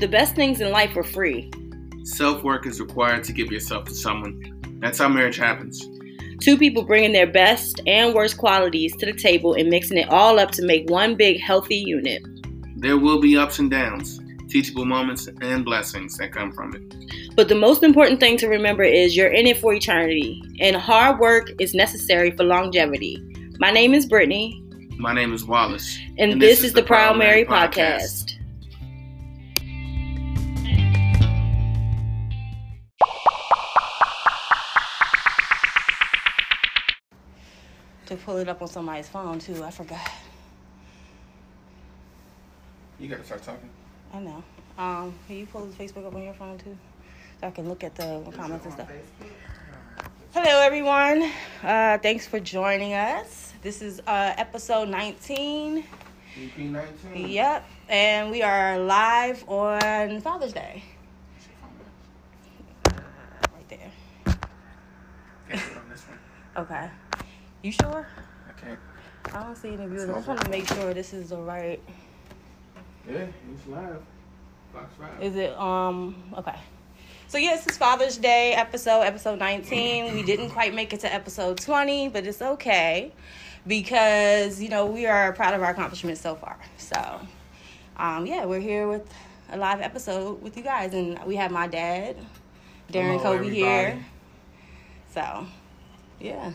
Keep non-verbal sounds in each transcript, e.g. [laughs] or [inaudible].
The best things in life are free. Self work is required to give yourself to someone. That's how marriage happens. Two people bringing their best and worst qualities to the table and mixing it all up to make one big healthy unit. There will be ups and downs, teachable moments, and blessings that come from it. But the most important thing to remember is you're in it for eternity, and hard work is necessary for longevity. My name is Brittany. My name is Wallace. And, this, is the Proud Merrie Podcast. To pull it up on somebody's phone too, I forgot. You gotta start talking. I know. Um, can you pull his Facebook up on your phone too? So I can look at the comments and stuff. Hello, everyone. Uh, thanks for joining us. This is uh, episode 19. EP 19. Yep. And we are live on Father's Day. Right there. Can't on this one. Okay. You sure? I can't. I don't see any viewers. I just want to make sure this is the right. Yeah, it's live. Fox Live. Is it um okay. So yes, it's Father's Day episode, episode 19. We didn't quite make it to episode 20, but it's okay because you know we are proud of our accomplishments so far. So um yeah, we're here with a live episode with you guys and we have my dad, Darren Hello, Cobey here. So yeah.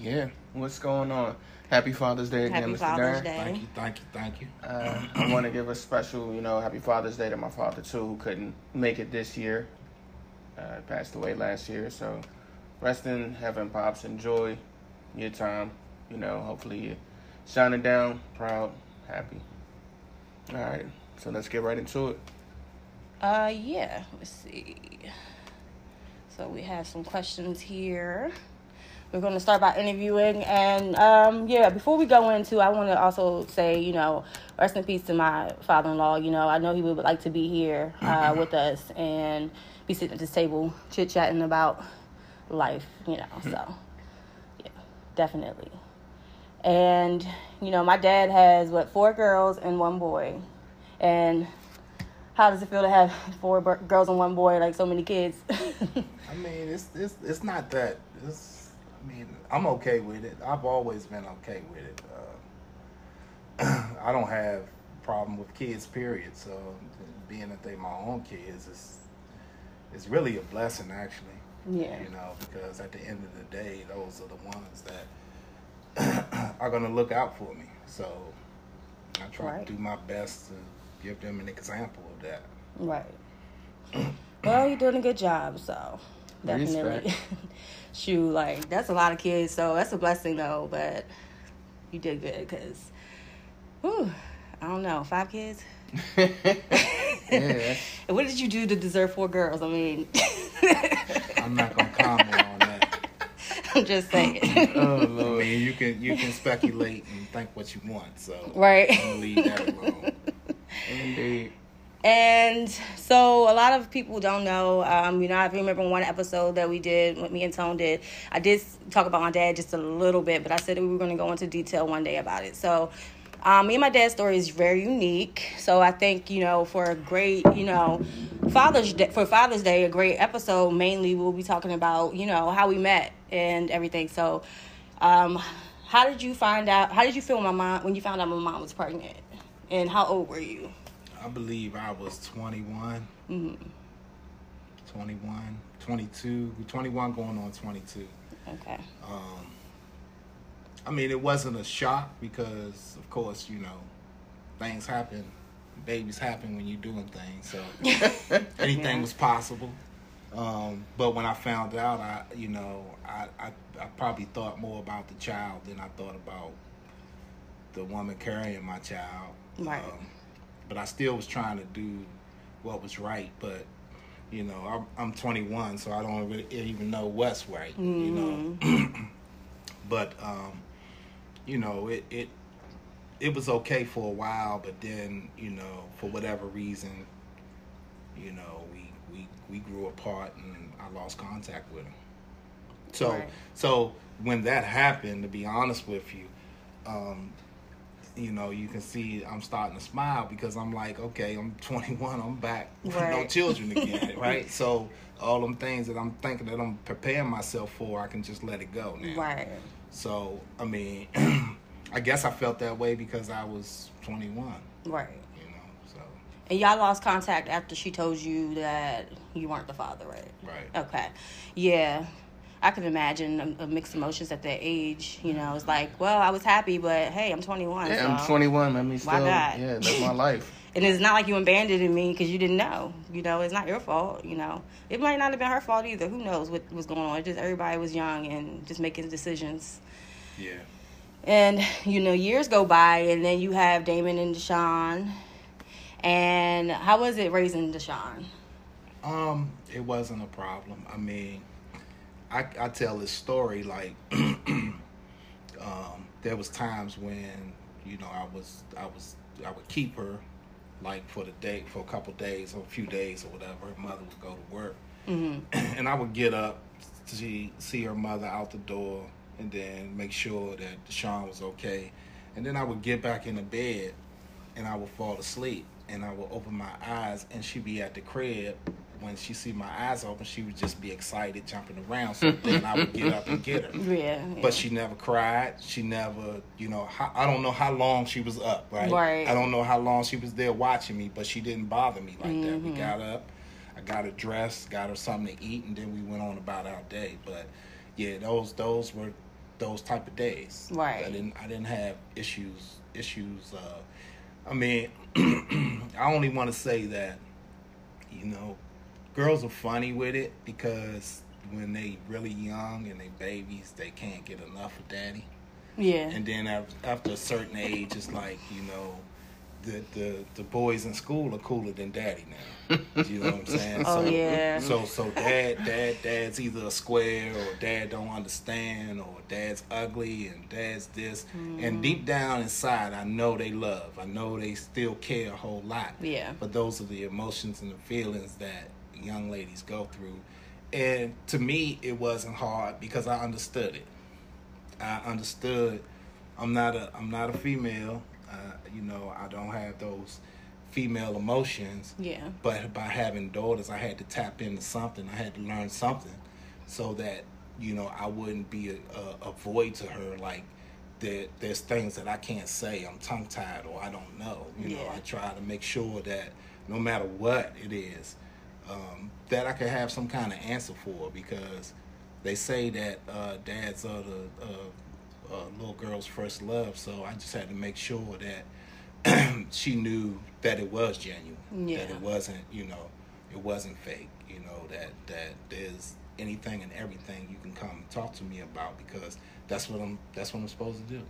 Yeah, what's going on? Happy Father's Day again, Happy Mr. Father's Darren. Day. Thank you, thank you, thank you. Uh, I want to give a special, you know, Happy Father's Day to my father too, who couldn't make it this year. Uh, passed away last year, so rest in heaven, pops. Enjoy your time. You know, hopefully you're shining down, proud, happy. All right, so let's get right into it. Uh, yeah. Let's see. So we have some questions here. We're going to start by interviewing, and um, yeah. Before we go into, I want to also say, you know, rest in peace to my father-in-law. You know, I know he would like to be here uh, with us and be sitting at this table chit chatting about life. You know, so yeah, definitely. And you know, my dad has what four girls and one boy, and how does it feel to have four bur- girls and one boy, like so many kids? [laughs] I mean, it's it's it's not that. It's I mean, I'm okay with it. I've always been okay with it. Uh, [clears throat] I don't have a problem with kids. Period. So being that they my own kids is is really a blessing, actually. yeah, You know, because at the end of the day, those are the ones that [clears throat] are gonna look out for me. So I try Right. to do my best to give them an example of that. right. [clears throat] well, you're doing a good job, so definitely. [laughs] Shoot, like that's a lot of kids, so that's a blessing though. But you did good, cause, whew, I don't know, five kids. [laughs] [laughs] yeah, And what did you do to deserve four girls? I mean, [laughs] I'm not gonna comment on that. I'm just saying. oh I lord. mean, you can you can speculate and think what you want. So Right. Leave that alone. Indeed. And so a lot of people don't know. Um, you know, I remember one episode that we did, what me and Tone did. I did talk about my dad just a little bit, but I said we were going to go into detail one day about it. So, um, me and my dad's story is very unique. So I think you know, for a great, you know, Father's Day, for Father's Day, a great episode. Mainly, we'll be talking about you know how we met and everything. So, um, how did you find out? How did you feel my mom when you found out my mom was pregnant? And how old were you? I believe I was 21, hmm 21, 22, 21 going on 22. Okay. Um, I mean, it wasn't a shock because, of course, you know, things happen. Babies happen when you're doing things. So [laughs] anything Yeah. was possible. Um, but when I found out, I, you know, I, I, I probably thought more about the child than I thought about the woman carrying my child. Right. Um, but I still was trying to do what was right. But you know, I'm, I'm 21, so I don't really even know what's right. You know, [clears throat] but um, you know, it it it was okay for a while, but then you know, for whatever reason, you know, we we we grew apart, and I lost contact with him. So Right. so when that happened, to be honest with you, um, you know, you can see I'm starting to smile because I'm like, okay, I'm [laughs] 21, I'm back [laughs] with no children again, [laughs] right? So all them things that I'm thinking that I'm preparing myself for, I can just let it go now. Right. So I mean, [clears throat] I guess I felt that way because I was 21, Right. you know. So And y'all lost contact after she told you that you weren't the father, right? right. Okay. Yeah. I can imagine a, uh, mixed emotions at that age. You know, it's like, well, I was happy, but hey, I'm 21. Yeah, so. I'm 21. Let me still, Why not? yeah, that's my life. [laughs] And it's not like you abandoned me because you didn't know. You know, it's not your fault. You know, it might not have been her fault either. Who knows what was going on? It's just everybody was young and just making decisions. Yeah. And you know, years go by, and then you have Damon and Deshaun. And how was it raising Deshaun? Um, it wasn't a problem. I mean, I I tell this story like [clears throat] um there was times when, you know, I was I was I would keep her like for the day for a couple days or a few days or whatever. Her mother would go to work. Mm-hmm. [clears throat] and I would get up to see, see her mother out the door and then make sure that Deshaun was okay. And then I would get back in the bed and I would fall asleep and I would open my eyes and she'd be at the crib. When she see my eyes open, she would just be excited, jumping around. So then I would get up and get her. [laughs] Yeah. But she never cried. She never, you know, I don't know how long she was up, right? Right. I don't know how long she was there watching me, but she didn't bother me like that. We Mhm. got up, I got her dressed, got her something to eat, and then we went on about our day. But yeah, those those were those type of days. Right. I didn't I didn't have issues issues. Uh, I mean, [clears throat] I only want to say that, you know, girls are funny with it because when they really young and they babies, they can't get enough of daddy. yeah. And then after a certain age, it's like you know, the the the boys in school are cooler than daddy now. you know what I'm saying? [laughs] Oh, so, yeah. So so dad dad dad's either a square or dad don't understand or dad's ugly and dad's this. Mm. And deep down inside, I know they love. I know they still care a whole lot. Yeah. But those are the emotions and the feelings that young ladies go through. And to me, it wasn't hard because I understood it. I understood. I'm not a I'm not a female. Uh, you know, I don't have those female emotions. Yeah. But by having daughters, I had to tap into something. I had to learn something, so that you know I wouldn't be a, a, a void to her. Like there, there's things that I can't say. I'm tongue tied or I don't know. You know, I try to make sure that no matter what it is, um, that I could have some kind of answer for because they say that uh, dads are the uh, uh, little girl's first love. So I just had to make sure that [clears throat] she knew that it was genuine. Yeah. That it wasn't, you know, it wasn't fake. You know that that there's anything and everything you can come and talk to me about because that's what I'm that's what I'm supposed to do.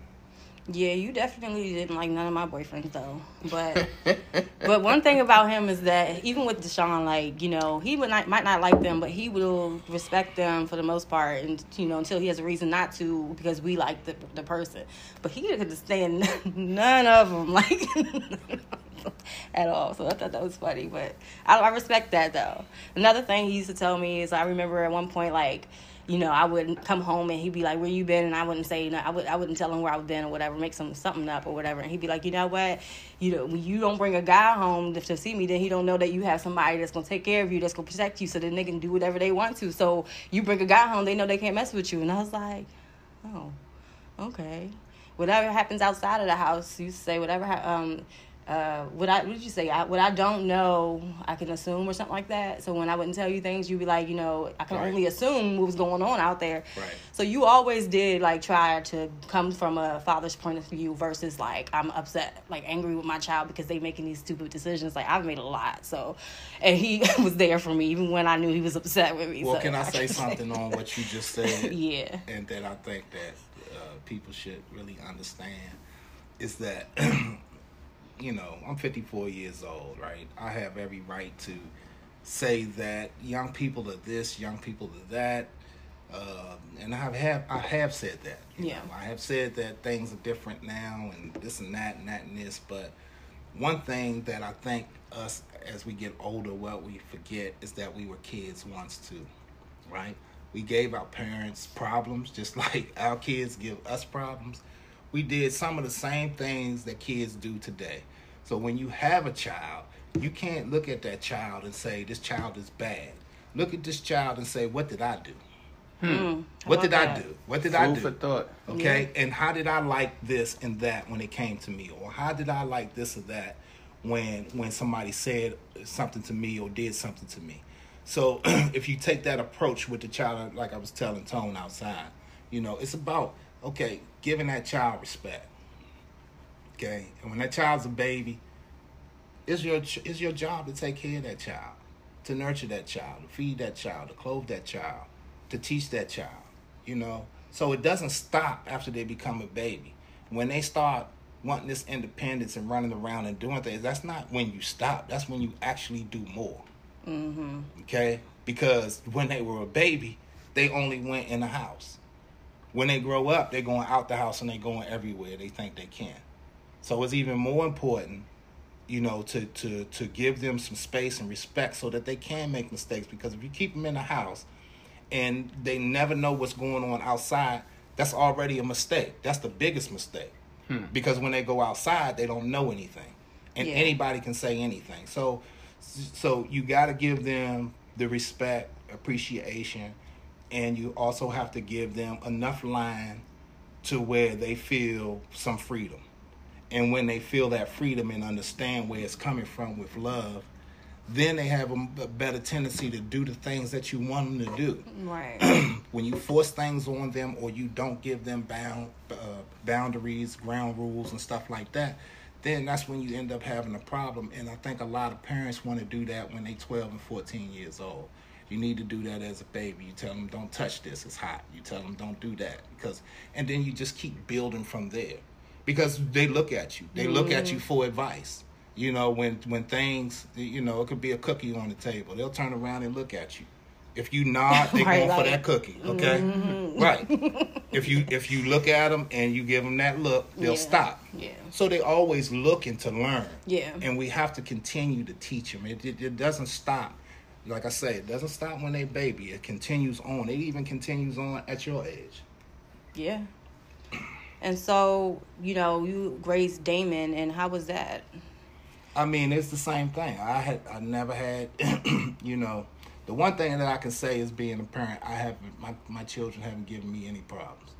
Yeah, you definitely didn't like none of my boyfriends though. But [laughs] but one thing about him is that even with Deshaun, like you know, he would not might not like them, but he will respect them for the most part, and you know until he has a reason not to because we like the the person. But he could stand [laughs] none of them like [laughs] at all. So I thought that was funny, but I, I respect that though. Another thing he used to tell me is I remember at one point like you know, I wouldn't come home and he'd be like, "Where you been?" And I wouldn't say, no, I would, I wouldn't tell him where I've been or whatever, make some something up or whatever. And he'd be like, "You know what? You know, when you don't bring a guy home to, to see me, then he don't know that you have somebody that's gonna take care of you, that's gonna protect you, so then they can do whatever they want to. So you bring a guy home, they know they can't mess with you." And I was like, "Oh, okay." Whatever happens outside of the house, you say whatever. Ha- um, uh, what I what did you say? I, what I don't know, I can assume or something like that. So when I wouldn't tell you things, you'd be like, you know, I can Right. only assume what was going on out there. Right. So you always did like try to come from a father's point of view versus like I'm upset, like angry with my child because they making these stupid decisions. Like I've made a lot, so and he [laughs] was there for me even when I knew he was upset with me. Well, so can I say something on what you just said? [laughs] Yeah. And that I think that uh, people should really understand is that, [clears throat] you know, I'm 54 years old, right? I have every right to say that young people are this, young people are that. Uh, and I have, I have said that. Yeah. know. I have said that things are different now and this and that and that and this. But one thing that I think us as we get older, what we forget is that we were kids once too, right? We gave our parents problems just [laughs] like our kids give us problems, We did some of the same things that kids do today. So when you have a child, you can't look at that child and say this child is bad. Look at this child and say, what did I do? Mm, What how did about I do? What did I do? for thought. Okay, and how did I like this and that when it came to me, or how did I like this or that when when somebody said something to me or did something to me? So [clears throat] if you take that approach with the child, like I was telling Tone outside, you know, it's about okay, giving that child respect. Okay, and when that child's a baby, it's your it's your job to take care of that child, to nurture that child, to feed that child, to clothe that child, to teach that child. You know, so it doesn't stop after they become a baby. When they start wanting this independence and running around and doing things, that's not when you stop. That's when you actually do more. Mm-hmm. Okay, because when they were a baby, they only went in the house. When they grow up, they're going out the house and they're going everywhere they think they can. So it's even more important, you know, to to to give them some space and respect so that they can make mistakes. Because if you keep them in the house and they never know what's going on outside, that's already a mistake. That's the biggest mistake. Hmm. Because when they go outside, they don't know anything, and Yeah. anybody can say anything. So, so you got to give them the respect, appreciation, and you also have to give them enough line to where they feel some freedom. And when they feel that freedom and understand where it's coming from with love, then they have a, a better tendency to do the things that you want them to do Right. [clears throat] when you force things on them or you don't give them bound uh, boundaries, ground rules, and stuff like that, then that's when you end up having a problem. And I think a lot of parents want to do that when they're 12 and 14 years old. You need to do that as a baby. You tell them, don't touch this, it's hot. You tell them, don't do that. because, And then you just keep building from there. Because they look at you, they look at you mm-hmm. for advice. You know, when when things, you know, it could be a cookie on the table. They'll turn around and look at you. If you nod, [laughs] they're Right, going for that cookie. Okay, mm-hmm. right. [laughs] If you if you look at them and you give them that look, they'll Yeah. stop. Yeah. So they always looking to learn. Yeah. And we have to continue to teach them. It, it, it doesn't stop. Like I say, it doesn't stop when they baby. It continues on. It even continues on at your age. Yeah. And so, you know, you raised Damon, and how was that? I mean, it's the same thing. I had, I never had, [clears throat] you know, the one thing that I can say is being a parent, I haven't, my, my children haven't given me any problems.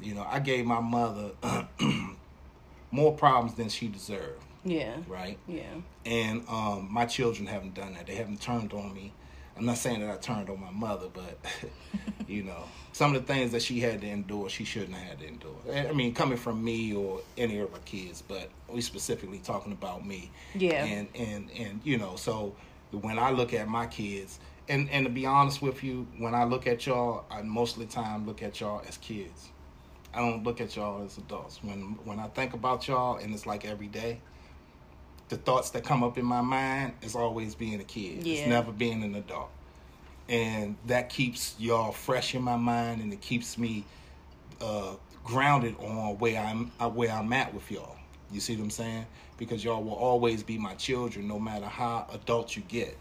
You know, I gave my mother [clears throat] more problems than she deserved, Yeah. right? Yeah. And um, my children haven't done that. They haven't turned on me. I'm not saying that I turned on my mother, but [laughs] you know, some of the things that she had to endure, she shouldn't have had to endure. I mean, coming from me or any of our kids, but we specifically talking about me. Yeah. And and and you know, so when I look at my kids, and and to be honest with you, when I look at y'all, I most of the time look at y'all as kids. I don't look at y'all as adults. When when I think about y'all, and it's like every day, the thoughts that come up in my mind is always being a kid. Yeah. It's never being an adult. And that keeps y'all fresh in my mind and it keeps me uh, grounded on where I'm uh, where I'm at with y'all. You see what I'm saying? Because y'all will always be my children no matter how adult you get.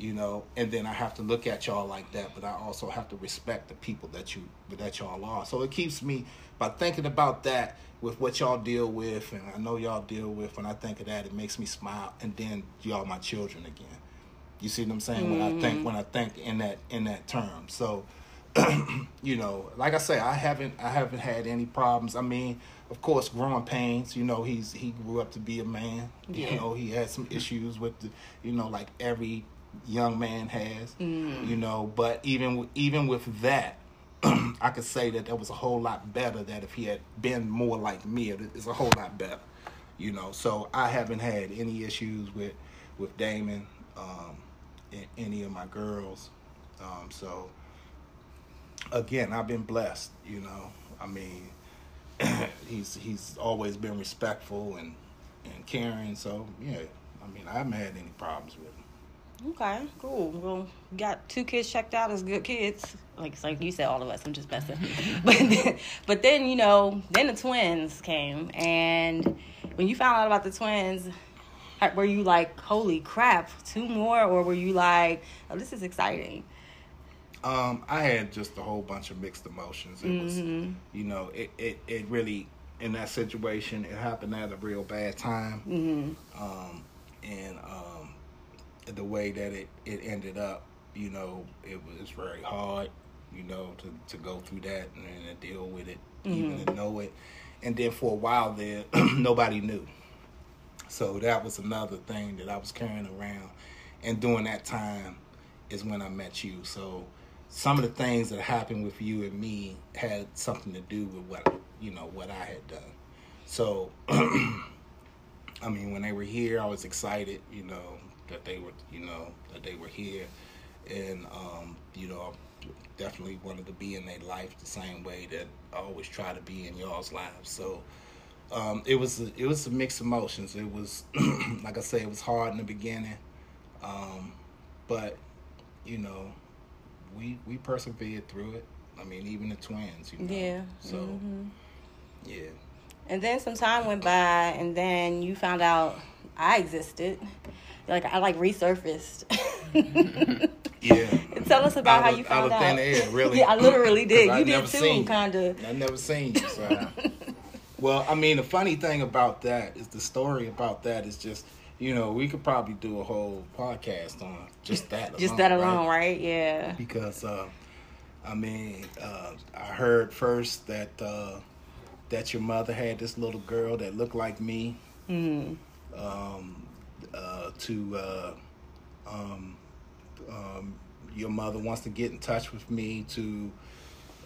You know, and then I have to look at y'all like that, but I also have to respect the people that you that y'all are. So it keeps me by thinking about that with what y'all deal with, and I know y'all deal with. When I think of that, it makes me smile, and then y'all my children again. You see what I'm saying? When I think mm. when I think in that in that term. So [clears throat] you know, like I say, I haven't I haven't had any problems. I mean, of course, growing pains. You know, he's he grew up to be a man. Yeah. You know, he had some issues with the, you know, like every young man has. You know, but even even with that, [clears throat] I could say that that was a whole lot better. That if he had been more like me, it's a whole lot better. You know, so I haven't had any issues with with Damon, um, any of my girls. Um, so again, I've been blessed. You know, I mean, [clears throat] he's he's always been respectful and and caring. So yeah, I mean, I haven't had any problems with. Okay, cool. Well, got two kids checked out as good kids. Like, like you said, all of us. I'm just messing. [laughs] but then, but then you know, then the twins came, and when you found out about the twins, were you like, "Holy crap, two more," or were you like, "Oh, this is exciting"? Um, I had just a whole bunch of mixed emotions. It was, Mm-hmm. you know, it, it, it really in that situation. It happened at a real bad time, Mm-hmm. um, and um, the way that it it ended up, you know, it was very hard, you know, to to go through that and, to deal with it, even mm-hmm. to know it, and then for a while there, [clears throat] nobody knew. So that was another thing that I was carrying around, and during that time is when I met you. So some of the things that happened with you and me had something to do with what you know what I had done. So [clears throat] I mean, when they were here, I was excited, you know, that they were, you know, that they were here, and um, you know, definitely wanted to be in their life the same way that I always try to be in y'all's lives. So um, it was a, it was a mixed emotions. It was [clears throat] like I said, it was hard in the beginning, um, but you know, we we persevered through it. I mean, even the twins, you know. Yeah. So Mhm. yeah. And then some time went by, and then you found out I existed. Like I like resurfaced. [laughs] Yeah. [laughs] Tell us about Out how of- you out found of out. thin air, really. yeah, I literally did. [clears throat] 'Cause I You did never too, seen kind of. I never seen you. So. [laughs] well, I mean, the funny thing about that is the story about that is just, you know, we could probably do a whole podcast on just that. Just alone, that alone, right? Yeah. Because, uh, I mean, uh, I heard first that uh, that your mother had this little girl that looked like me. Mm. Um, uh, to uh, um, um, your mother wants to get in touch with me to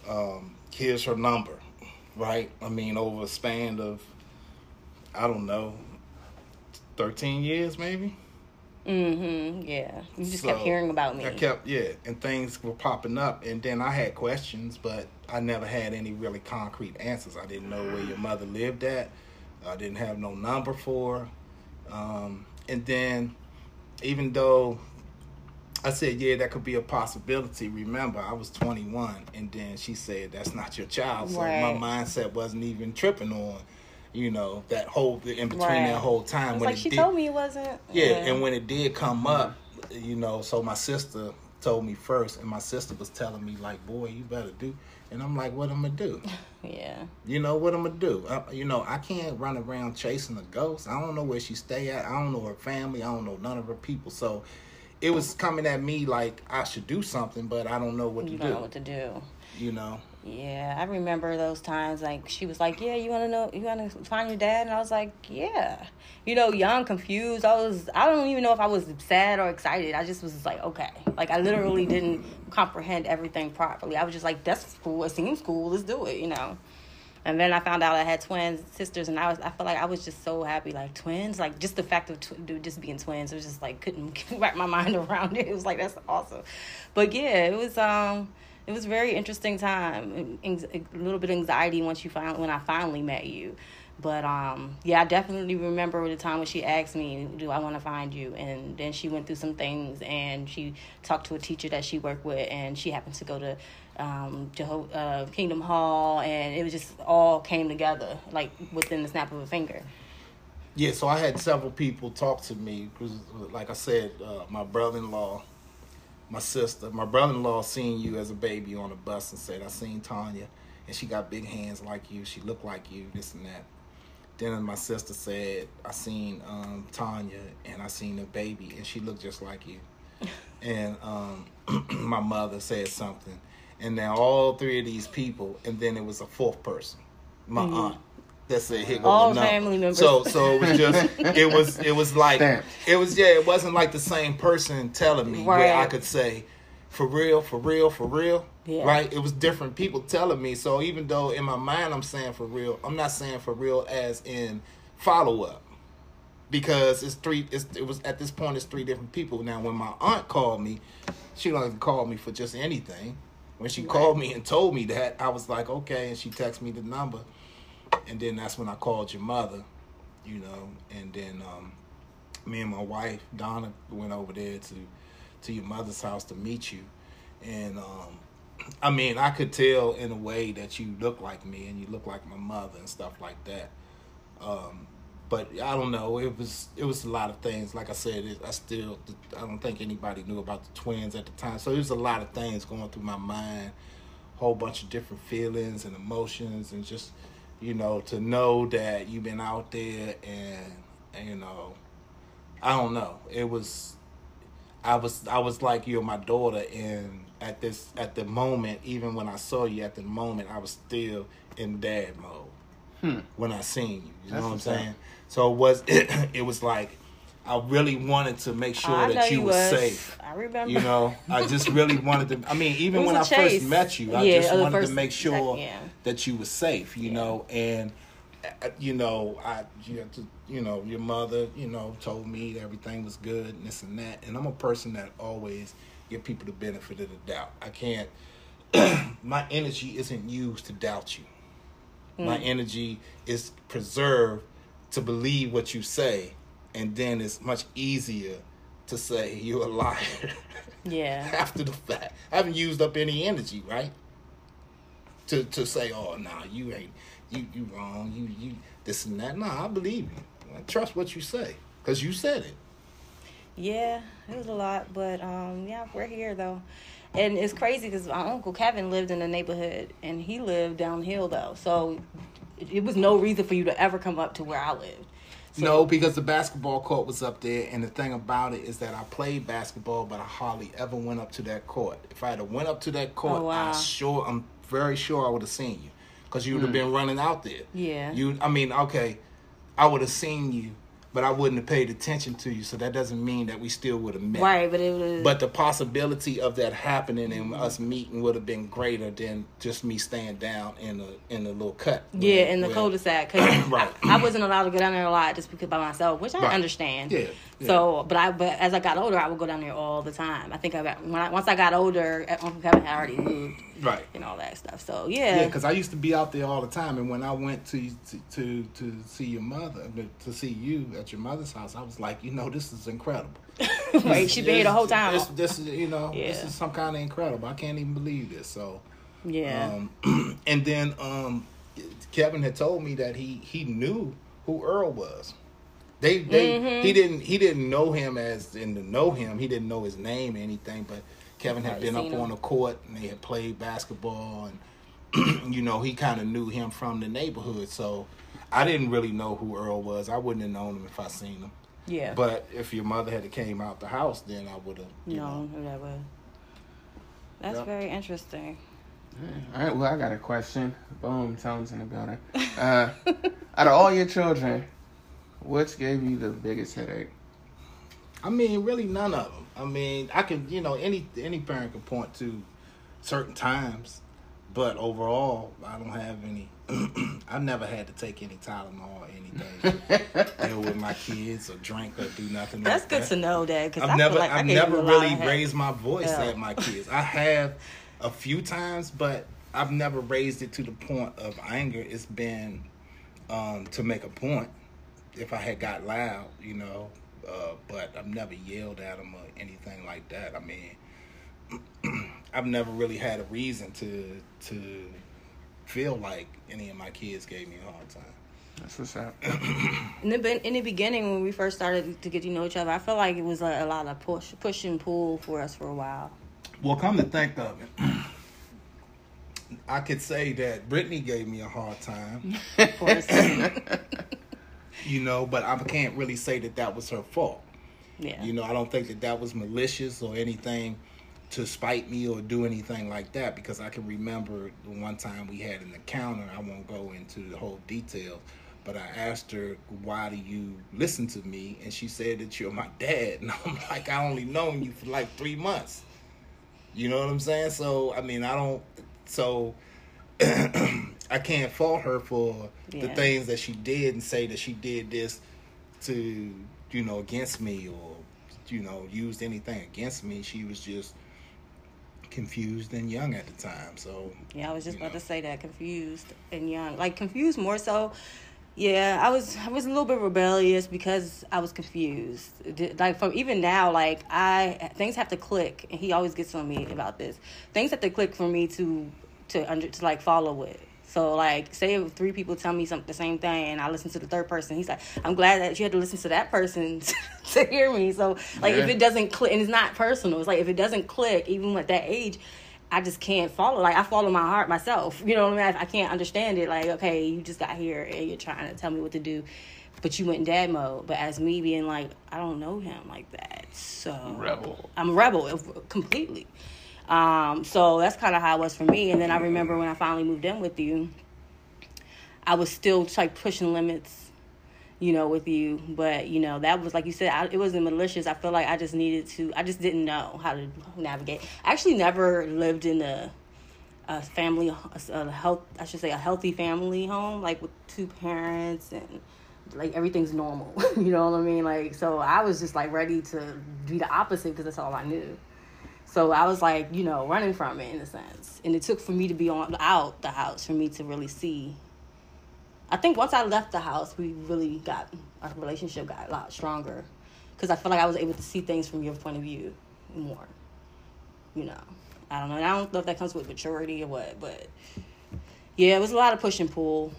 um, here's her number, right? I mean, over a span of I don't know, thirteen years maybe. Mm-hmm. Yeah. You just kept hearing about me. I kept yeah, and things were popping up, and then I had questions, but I never had any really concrete answers. I didn't know where your mother lived at. I didn't have no number for her. Um, and then, even though I said, yeah, that could be a possibility. Remember, I was 21, and then she said, that's not your child. So Right. my mindset wasn't even tripping on, you know, that whole in between Right. that whole time It's when like she did- told me it wasn't. yeah, and when it did come up, you know, so my sister told me first, and my sister was telling me like, "Boy, you better do," and I'm like, "What I'm gonna do?" [laughs] yeah. You know what I'm gonna do? Uh, you know, I can't run around chasing a ghost. I don't know where she stay at. I don't know her family. I don't know none of her people. So it was coming at me like I should do something, but I don't know what You to don't do. know what to do. You know? Yeah, I remember those times. Like she was like, "Yeah, you want to know? You want to find your dad?" And I was like, "Yeah." You know, young, confused. I was. I don't even know if I was sad or excited. I just was like, "Okay." Like I literally didn't comprehend everything properly. I was just like, "That's cool. It seems cool. Let's do it." You know. And then I found out I had twins, sisters, and I was. I felt like I was just so happy. Like twins, like just the fact of tw- dude, just being twins. It was just like couldn't [laughs] wrap my mind [laughs] around it. It was like that's awesome. But yeah, it was. um it was very interesting time. A little bit of anxiety once you find when I finally met you, but um, yeah, I definitely remember the time when she asked me, "Do I want to find you?" And then she went through some things, and she talked to a teacher that she worked with, and she happened to go to um, Jeho- uh, Kingdom Hall, and it was just all came together like within the snap of a finger. Yeah. So I had several people talk to me because, like I said, uh, my brother-in-law, my sister, my brother-in-law seen you as a baby on a bus and said, "I seen Tanya, and she got big hands like you. She looked like you. This and that." Then my sister said, "I seen um, Tanya, and I seen a baby, and she looked just like you." [laughs] and um, [clears throat] my mother said something, and now all three of these people, and then it was a fourth person, my aunt. That said, here goes All the family members. So, so it was just, [laughs] it was, it was like, Stamped. it was, yeah, it wasn't like the same person telling me where I could say, for real, for real, for real, Yeah. right? It was different people telling me. So even though in my mind I'm saying for real, I'm not saying for real as in follow up because it's three. It's, it was at this point it's three different people. Now when my aunt called me, she don't even call me for just anything. When she called me and told me that, I was like, okay, and she texted me the number, and then that's when I called your mother, you know, and then um, me and my wife Donna went over there to to your mother's house to meet you, and um, I mean I could tell in a way that you look like me and you look like my mother and stuff like that. Um, but I don't know. It was it was a lot of things. Like I said, it, I still I don't think anybody knew about the twins at the time. So there's a lot of things going through my mind, whole bunch of different feelings and emotions, and just you know, to know that you've been out there and, and you know, I don't know. It was, I was, I was like you're my daughter, and at this, at the moment, even when I saw you at the moment, I was still in dad mode Hmm. when I seen you. You That's know what I'm saying? So it was, [coughs] it, was like, I really wanted to make sure I that you were was safe. I remember. You know, I just really wanted to. I mean, [laughs] even when I chase. first met you, I Yeah, just wanted first- to make sure yeah. that you were safe. You Yeah. know, and uh, you know, I you, had to, you know, your mother, you know, told me that everything was good and this and that, and I'm a person that always give people the benefit of the doubt. I can't. [clears throat] my energy isn't used to doubt you. My energy is preserved to believe what you say, and then it's much easier to say [laughs] you're a liar yeah. [laughs] after the fact. I haven't used up any energy, right? To to say, oh nah, you ain't you you wrong, you you this and that. Nah, I believe you. I trust what you say. Cause you said it. Yeah, it was a lot, but um, yeah, we're here though, and it's crazy because my uncle Kevin lived in the neighborhood, and he lived downhill though, so it, it was no reason for you to ever come up to where I lived. No, because the basketball court was up there, and the thing about it is that I played basketball, but I hardly ever went up to that court. If I had went up to that oh, court, Oh, wow. I sure, I'm very sure I would have seen you, because you would have hmm. been running out there. Yeah. You, I mean, okay, I would have seen you, but I wouldn't have paid attention to you. So that doesn't mean that we still would have met. Right, but it was. But the possibility of that happening and us meeting would have been greater than just me staying down in the in the little cut. yeah, in the cul-de-sac, because [coughs] Right. I, I wasn't allowed to go down there a lot just because by myself, which I Right. understand. Yeah, yeah. So, but I, but as I got older, I would go down there all the time. I think I got when I, once I got older, Uncle Kevin had already moved Right. and all that stuff. So Yeah, yeah, because I used to be out there all the time, and when I went to to to, to see your mother, to see you at your mother's house, I was like, you know, this is incredible. [laughs] right. She been here the whole time. This, this is, you know, this is some kind of incredible. I can't even believe this. So, yeah. um, [clears throat] and then um, Kevin had told me that he he knew who Earl was. They they Mm-hmm. he didn't he didn't know him as in to know him. He didn't know his name or anything, but Kevin had been up him. on the court and they had played basketball and [clears throat] you know he kind of knew him from the neighborhood. So I didn't really know who Earl was. I wouldn't have known him if I seen him. yeah. But if your mother had came out the house, then I would have. You no, know. who that was. That's Yep. very interesting. All right, well, I got a question. Boom, Tones in the building. Uh, out of all your children, which gave you the biggest headache? I mean, really none of them. I mean, I can, you know, any any parent can point to certain times, but overall, I don't have any. [clears throat] I've never had to take any Tylenol or anything, to deal with my kids or drink or do nothing. That's like good that. to know that because I've I never, like I I've never you a lot really raised my voice Yeah. at my kids. I have a few times, but I've never raised it to the point of anger. It's been um, to make a point. If I had got loud, you know, uh, but I've never yelled at them or anything like that. I mean, [clears throat] I've never really had a reason to to feel like any of my kids gave me a hard time. That's what's up. [clears throat] In the, in the beginning, when we first started to get to know each other, I felt like it was a, a lot of push, push and pull for us for a while. Well, come to think of it, [clears throat] I could say that Brittany gave me a hard time, Of course, you know, but I can't really say that that was her fault. yeah, You know, I don't think that that was malicious or anything to spite me or do anything like that because I can remember the one time we had an encounter. I won't go into the whole details, but I asked her, "Why do you listen to me?" And she said that you're my dad, [laughs] and I'm like, "I only known you for like three months." You know what I'm saying? So I mean, I don't. So I can't fault her for the things that she did and say that she did this to you know against me or you know used anything against me. She was just confused and young at the time. So yeah. I was just about know. to say that confused and young, like confused more so. Yeah, I was I was a little bit rebellious because I was confused. Like from even now, like I things have to click, and he always gets on me about this. Things have to click for me to to under to like follow it. So like, say if three people tell me something the same thing, and I listen to the third person, he's like, "I'm glad that you had to listen to that person [laughs] to hear me." So like, if it doesn't click, and it's not personal, it's like if it doesn't click, even at that age, I just can't follow. Like I follow my heart myself. You know what I mean? I, I can't understand it. Like okay, you just got here and you're trying to tell me what to do, but you went in dad mode. But as me being like, I don't know him like that, so Rebel. I'm a rebel completely. Um, so that's kind of how it was for me. And then I remember when I finally moved in with you, I was still like pushing limits, you know, with you. But you know, that was like you said, I, it wasn't malicious. I feel like I just needed to. I just didn't know how to navigate. I actually never lived in a a family, a health. I should say a healthy family home, like with two parents and like everything's normal. [laughs] you know what I mean? Like so, I was just like ready to be the opposite because that's all I knew. So I was like, you know, running from it in a sense. And it took for me to be on out the house for me to really see. I think once I left the house, we really got our relationship got a lot stronger because I felt like I was able to see things from your point of view more. You know, I don't know. I don't know if that comes with maturity or what, but yeah, it was a lot of push and pull.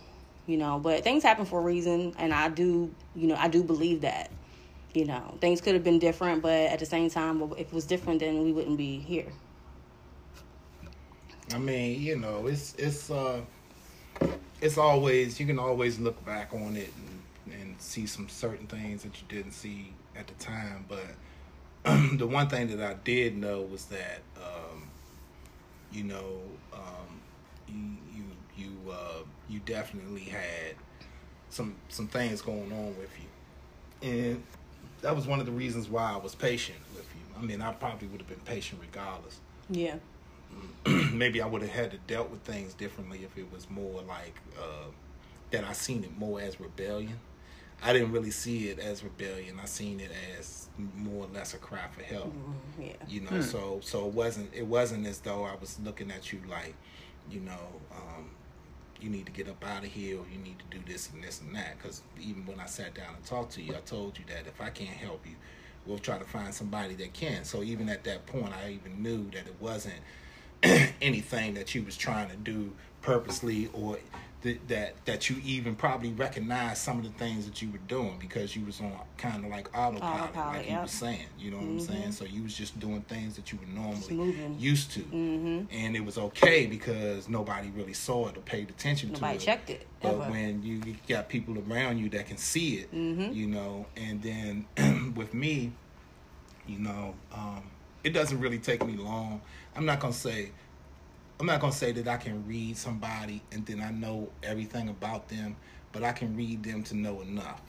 You know, but things happen for a reason, and I do, you know, I do believe that you know things could have been different but at the same time if it was different then we wouldn't be here. I mean you know it's it's uh it's always you can always look back on it and, and see some certain things that you didn't see at the time but [clears throat] the one thing that i did know was that um you know um you you you uh you definitely had some some things going on with you. And that was one of the reasons why I was patient with you. I mean, I probably would have been patient regardless. Yeah. [clears throat] Maybe I would have had to dealt with things differently if it was more like uh, that. I seen it more as rebellion. I didn't really see it as rebellion. I seen it as more or less a cry for help. Mm-hmm. Yeah. You know, hmm. so so it wasn't it wasn't as though I was looking at you like, you know, um, you need to get up out of here or you need to do this and this and that. Because even when I sat down and talked to you, I told you that if I can't help you, we'll try to find somebody that can. So even at that point, I even knew that it wasn't [clears throat] anything that you was trying to do purposely or that that that you even probably recognized some of the things that you were doing because you was on kind of like autopilot, autopilot like yep. you were saying. You know what mm-hmm. I'm saying? So you was just doing things that you were normally used to, mm-hmm. and it was okay because nobody really saw it or paid attention nobody to it. Nobody checked it. But ever. when you got people around you that can see it, mm-hmm. you know, and then [clears throat] with me, you know, um, it doesn't really take me long. I'm not gonna say I'm not gonna say that I can read somebody and then I know everything about them, but I can read them to know enough.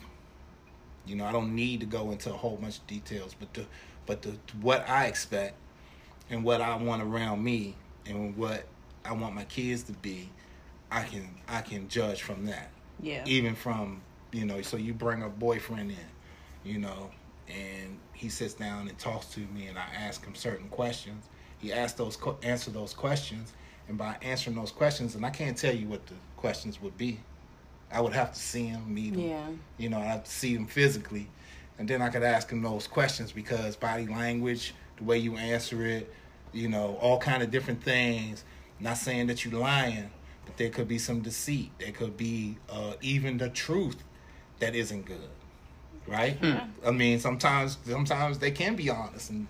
You know, I don't need to go into a whole bunch of details, but the but the what I expect and what I want around me and what I want my kids to be, I can I can judge from that. Yeah. Even from you know, so you bring a boyfriend in, you know, and he sits down and talks to me, and I ask him certain questions he asked those answer those questions, and by answering those questions, and I can't tell you what the questions would be. I would have to see him, meet him. Yeah. You know, I have to see him physically, and then I could ask him those questions because body language, the way you answer it, you know, all kind of different things. Not saying that you're lying, but there could be some deceit. There could be uh, even the truth that isn't good, right? Hmm. I mean, sometimes sometimes they can be honest and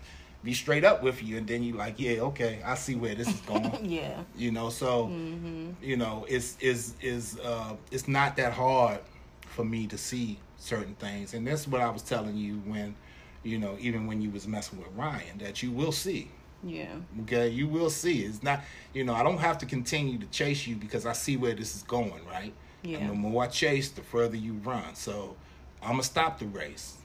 be straight up with you, and then you like, yeah, okay, I see where this is going. [laughs] yeah. You know, so mm-hmm. you know, it's is is uh, it's not that hard for me to see certain things, and that's what I was telling you when, you know, even when you was messing with Ryan, that you will see. Yeah. Okay, you will see. It's not, you know, I don't have to continue to chase you because I see where this is going, right? Yeah. And the more I chase, the further you run. So I'm gonna stop the race,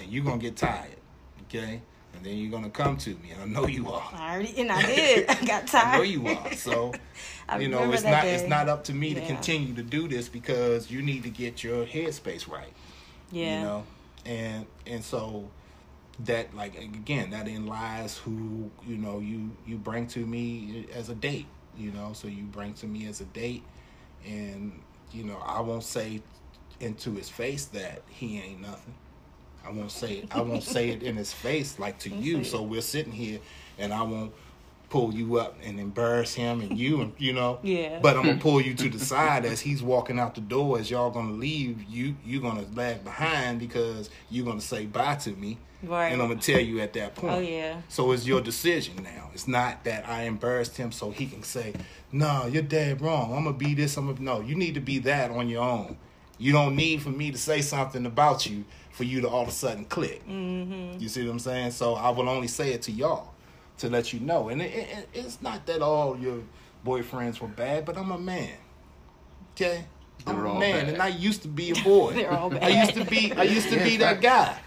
and you're gonna get tired. Okay and then you're gonna come to me, and I know you are. I already and I did. I got tired. [laughs] I know you are. So [laughs] you know it's not day. it's not up to me yeah. to continue to do this because you need to get your headspace right. Yeah. You know, and and so that like again that in lies who you know you you bring to me as a date. You know, so you bring to me as a date, and you know I won't say into his face that he ain't nothing I won't say it. I won't say it in his face like to you. So we're sitting here, and I won't pull you up and embarrass him and you and you know Yeah. but i'm gonna [laughs] pull you to the side as he's walking out the door as y'all gonna leave you you're gonna lag behind because you're gonna say bye to me Right. and i'm gonna tell you at that point Oh, yeah. so it's your decision now it's not that i embarrassed him so he can say no you're dead wrong i'm gonna be this i'm gonna no you need to be that on your own you don't need for me to say something about you for you to all of a sudden click Mm-hmm. you see what I'm saying? So I will only say it to y'all to let you know. And it, it, it's not that all your boyfriends were bad, but I'm a man. Okay, I'm a man, bad. and I used to be a boy. [laughs] They're all I used to be. I used to Yeah, be that guy.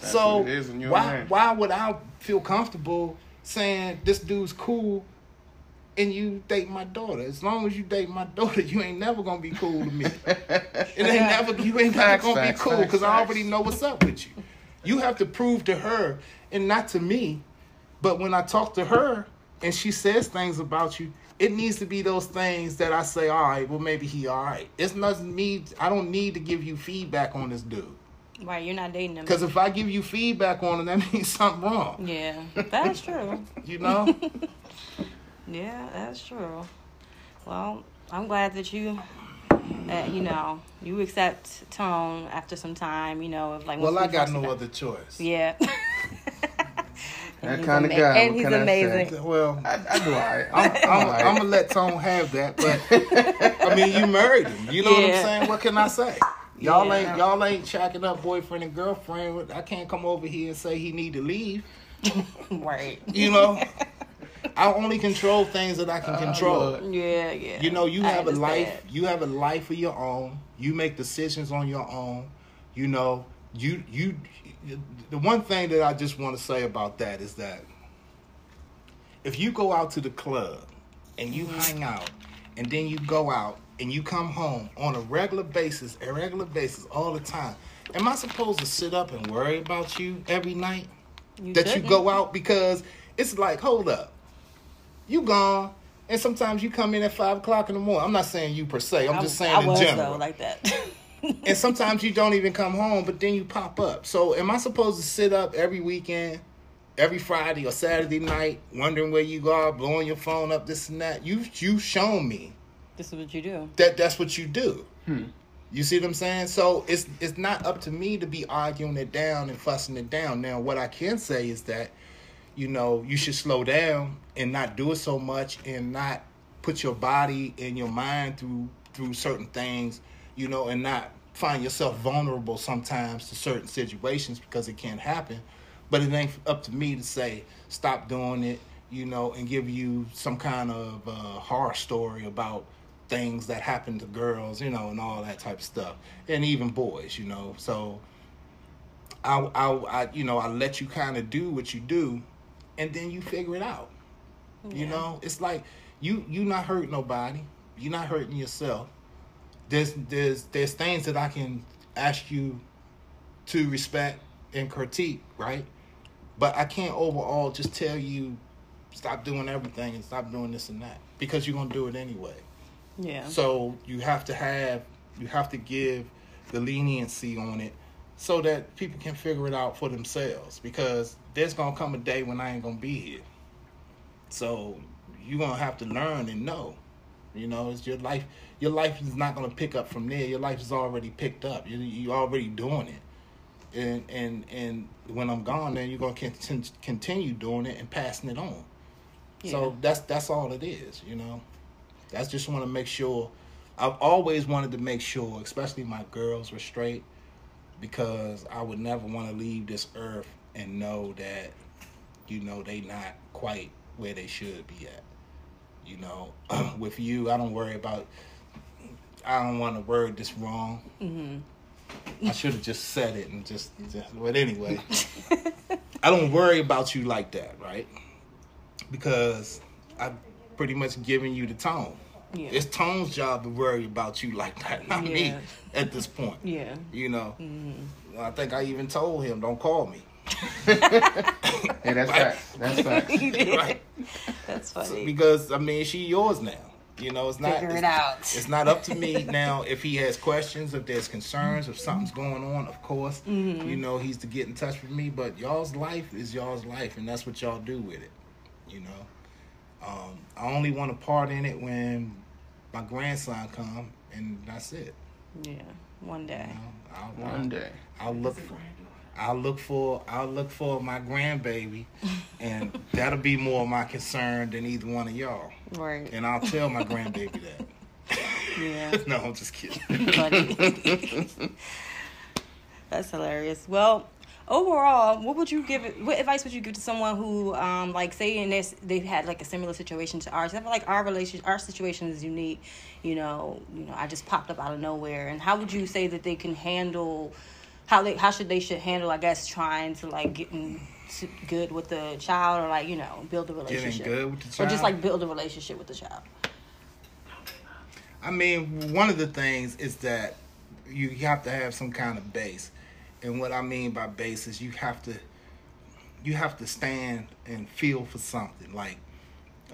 That's so it is when you're a why why would I feel comfortable saying this dude's cool? And you date my daughter. As long as you date my [laughs] daughter, you ain't never gonna be cool to me. It ain't never you ain't never gonna facts, be cool because I already know what's up with you. You have to prove to her and not to me. But when I talk to her and she says things about you, it needs to be those things that I say, all right, well maybe he all right. It's nothing me. I don't need to give you feedback on this dude. Right, you're not dating them. Because if I give you feedback on him, that [laughs] means something wrong. yeah, that's true. You know? [laughs] Yeah, that's true. Well, I'm glad that you, uh, you know, you accept Tone after some time. You know, of like. well, I got no met. other choice. Yeah. [laughs] That And he's kinda guy, And what he's can I amazing. Well, I, I do all right. I'm, I'm, I'm, all right. I'm gonna let Tone have that, but I mean, you married him. You know what I'm saying? What can I say? Y'all Yeah. ain't y'all ain't checking up boyfriend and girlfriend. I can't come over here and say he need to leave. [laughs] right. You know, [laughs] I only control things that I can Oh, control. Lord. Yeah, yeah. You know, you I have a life. You have a life of your own. You make decisions on your own. You know, you you. The one thing that I just want to say about that is that if you go out to the club and you mm-hmm. hang out, and then you go out and you come home on a regular basis, a regular basis, all the time, am I supposed to sit up and worry about you every night? You that you shouldn't. go out because it's like, hold up, you gone, and sometimes you come in at five o'clock in the morning. I'm not saying you per se. I'm I- just saying I in was, general. Though, like that. [laughs] and sometimes you don't even come home, but then you pop up. So am I supposed to sit up every weekend, every Friday or Saturday night, wondering where you are, blowing your phone up, this and that? You you've shown me this is what you do. that that's what you do. Hmm. You see what I'm saying? So it's it's not up to me to be arguing it down and fussing it down. Now, what I can say is that, you know, you should slow down and not do it so much and not put your body and your mind through through certain things, you know, and not find yourself vulnerable sometimes to certain situations because it can't happen. But it ain't up to me to say stop doing it, you know, and give you some kind of uh, horror story about things that happen to girls, you know, and all that type of stuff, and even boys, you know. So, I, I, I you know, I let you kind of do what you do, and then you figure it out. You know, it's like you you not hurting nobody, you're not hurting yourself. There's there's there's things that I can ask you to respect and critique, right? But I can't overall just tell you stop doing everything and stop doing this and that because you're gonna do it anyway. Yeah. So you have to have you have to give the leniency on it so that people can figure it out for themselves because there's gonna come a day when I ain't gonna be here. So you're gonna have to learn and know. You know, it's your life. Your life is not gonna pick up from there. Your life is already picked up. You you already doing it, and and and when I'm gone, then you're gonna contin- continue doing it and passing it on. So that's that's all it is. You know. That's just want to make sure. I've always wanted to make sure, especially my girls were straight, because I would never want to leave this earth and know that, you know, they not quite where they should be at. You know, [clears throat] with you, I don't worry about. I don't want to word this wrong. Mm-hmm. I should have just said it and just, just. But anyway, I don't worry about you like that, right? Because I've pretty much given you the tone. Yeah. It's Tone's job to worry about you like that, not me at this point. yeah. You know, Mm-hmm. I think I even told him, "Don't call me." [laughs] Hey, that's facts. That's facts. Right? That's So- funny. because I mean, she yours now. You know, it's not. Figure it it's, out. It's not up to me now. If he has questions, if there's concerns, if something's going on, of course, Mm-hmm. you know, he's to get in touch with me. But y'all's life is y'all's life, and that's what y'all do with it. You know, Um, I only want to part in it when my grandson come, and that's it. Yeah, one day. You know, I'll, One day. I'll look for. I'll look for I'll look for my grandbaby, [laughs] and that'll be more of my concern than either one of y'all. Right. And I'll tell my grandbaby that. Yeah. [laughs] no, I'm just kidding. [laughs] That's hilarious. Well, overall, what would you give? What advice would you give to someone who, um, like, say in this, they've had like a similar situation to ours? I feel like our relation, our situation is unique. You know, you know, I just popped up out of nowhere. And how would you say that they can handle? How they, how should they should handle? I guess trying to like getting good with the child, or like you know, build a relationship, getting good with the child, or just like build a relationship with the child. I mean, one of the things is that you have to have some kind of base, and what I mean by base is you have to you have to stand and feel for something. Like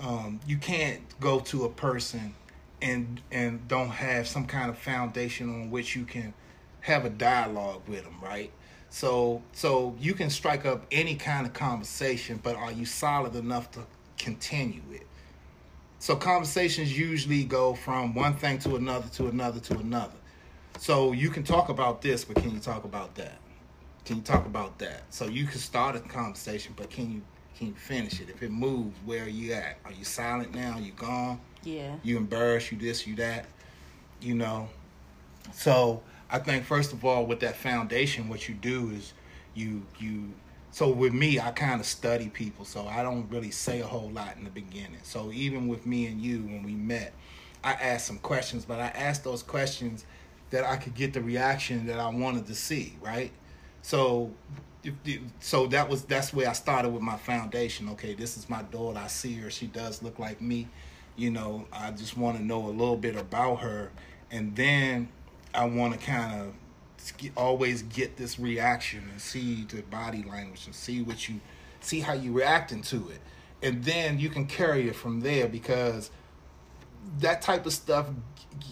um, you can't go to a person and and don't have some kind of foundation on which you can have a dialogue with them, right? So so you can strike up any kind of conversation, but are you solid enough to continue it? So conversations usually go from one thing to another to another to another. So you can talk about this, but can you talk about that? Can you talk about that? So you can start a conversation, but can you can you finish it? If it moves, where are you at? Are you silent now? Are you gone? Yeah. You embarrassed? You this? You that? You know. So I think first of all, with that foundation, what you do is you you. So with me, I kind of study people, so I don't really say a whole lot in the beginning. So even with me and you, when we met, I asked some questions, but I asked those questions that I could get the reaction that I wanted to see, right? So, so that was that's where I started with my foundation. Okay, this is my daughter. I see her. She does look like me. You know, I just want to know a little bit about her, and then I want to kind of always get this reaction and see the body language and see what you see how you reacting to it, and then you can carry it from there because that type of stuff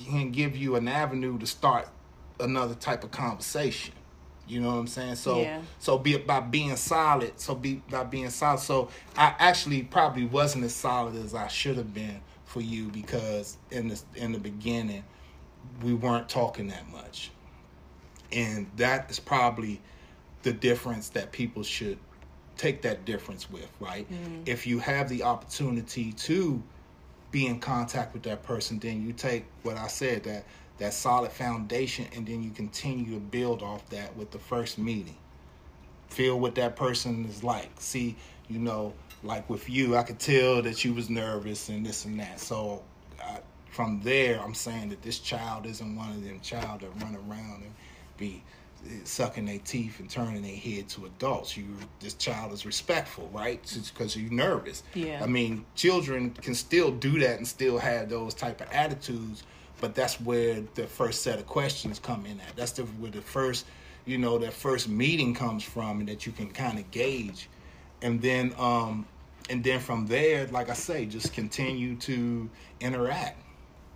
can give you an avenue to start another type of conversation. You know what I'm saying? So Yeah. so be by being solid, so be by being solid. So I actually probably wasn't as solid as I should have been for you because in the in the beginning we weren't talking that much. And that is probably the difference that people should take that difference with, right? Mm-hmm. If you have the opportunity to be in contact with that person, then you take what I said that that solid foundation, and then you continue to build off that with the first meeting. Feel what that person is like. See, you know, like with you, I could tell that you was nervous and this and that. So I, from there, I'm saying that this child isn't one of them child that run around and be sucking their teeth and turning their head to adults. You, this child is respectful, right? Because you're nervous. Yeah. I mean, children can still do that and still have those type of attitudes, but that's where the first set of questions come in at. That's the where the first, you know, that first meeting comes from, and that you can kind of gauge, and then, um, and then from there, like I say, just continue to interact.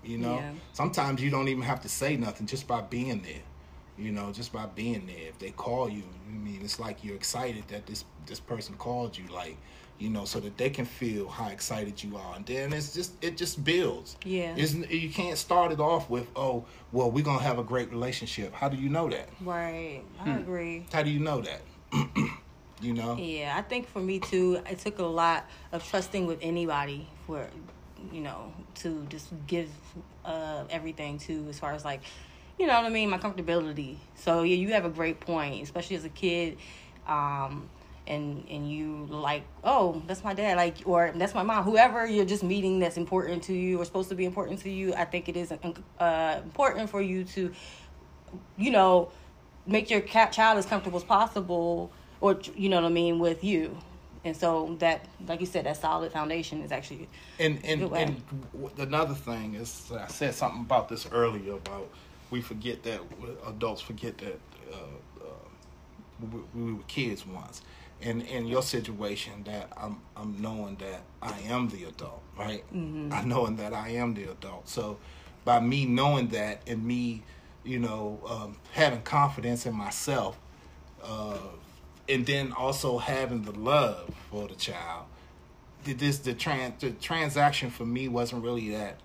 You know, Yeah. sometimes you don't even have to say nothing just by being there you know just by being there. If they call you i mean it's like you're excited that this this person called you like you know so that they can feel how excited you are. And then it's just it just builds. Yeah. Isn't you can't start it off with oh well we're gonna have a great relationship. How do you know that? Right. I agree. how do you know that? [clears throat] You know? Yeah, I think for me too, it took a lot of trusting with anybody for, you know, to just give uh, everything to as far as like, you know what I mean, my comfortability. So yeah, you have a great point, especially as a kid, um, and and you like, oh, that's my dad, like, or that's my mom, whoever you're just meeting that's important to you or supposed to be important to you. I think it is uh, important for you to you know, make your child as comfortable as possible, or you know what I mean, with you. And so that, like you said, that solid foundation is actually and and, and another thing is I said something about this earlier about we forget that adults forget that uh, uh, we, we were kids once. And in your situation, that I'm I'm knowing that I am the adult, right? I'm knowing that I am the adult. So by me knowing that and me, you know, um, having confidence in myself, uh, and then also having the love for the child, this the trans the transaction for me wasn't really that,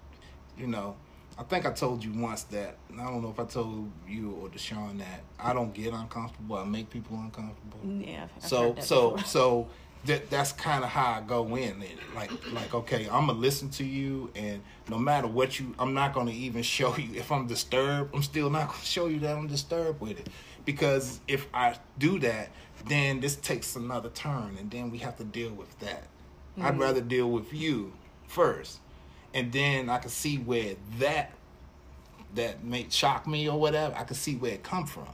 you know. I think I told you once that I don't know if I told you or Deshaun that I don't get uncomfortable. I make people uncomfortable. Yeah. I've so so before. so that that's kind of how I go in. It. Like like okay, I'm gonna listen to you, and no matter what you, I'm not gonna even show you if I'm disturbed. I'm still not gonna show you that I'm disturbed with it, because if I do that, then this takes another turn, and then we have to deal with that. I'd mm-hmm. rather deal with you first, and then I can see where that that may shock me or whatever. I can see where it come from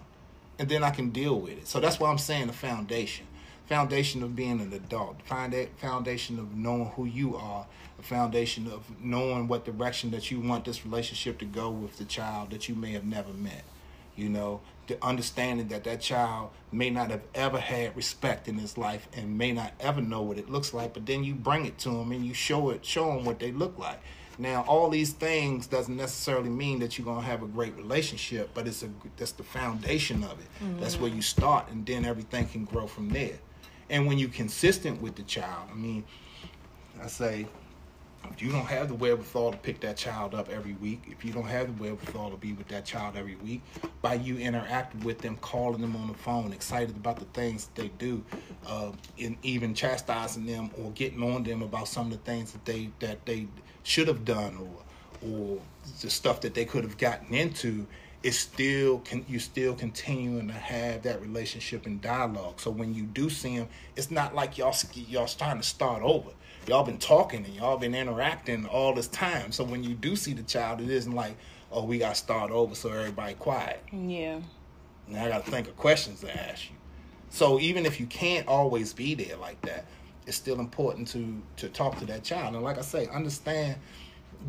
and then I can deal with it. So that's why I'm saying the foundation. Foundation of being an adult. Find that foundation of knowing who you are. A foundation of knowing what direction that you want this relationship to go with the child that you may have never met. You know, the understanding that that child may not have ever had respect in his life and may not ever know what it looks like, but then you bring it to them and you show it, show them what they look like. Now, all these things doesn't necessarily mean that you're gonna have a great relationship, but it's a that's the foundation of it. That's where you start, and then everything can grow from there. And when you're consistent with the child, I mean, I say, you don't have the wherewithal to pick that child up every week, if you don't have the wherewithal to be with that child every week, by you interacting with them, calling them on the phone, excited about the things that they do, uh, and even chastising them or getting on them about some of the things that they that they should have done or or the stuff that they could have gotten into, it's still can you still continuing to have that relationship and dialogue. So when you do see them, it's not like y'all y'all starting to start over. Y'all been talking and y'all been interacting all this time. So when you do see the child, it isn't like, oh, we got to start over, so everybody quiet. Yeah. Now I got to think of questions to ask you. So even if you can't always be there like that, it's still important to to talk to that child. And like I say, understand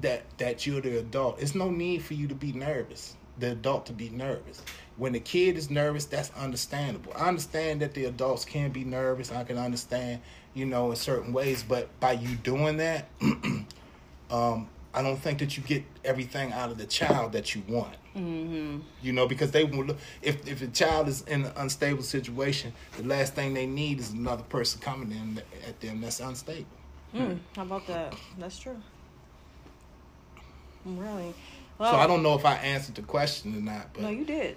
that that you're the adult. It's no need for you to be nervous. The adult to be nervous. When the kid is nervous, that's understandable. I understand that the adults can be nervous. I can understand, you know, in certain ways. But by you doing that, [clears throat] um, I don't think that you get everything out of the child that you want. Mm-hmm. You know, because they will. If if a child is in an unstable situation, the last thing they need is another person coming in at them that's unstable. Mm, how about that? That's true. Really? so I don't know if I answered the question or not, but No, you did.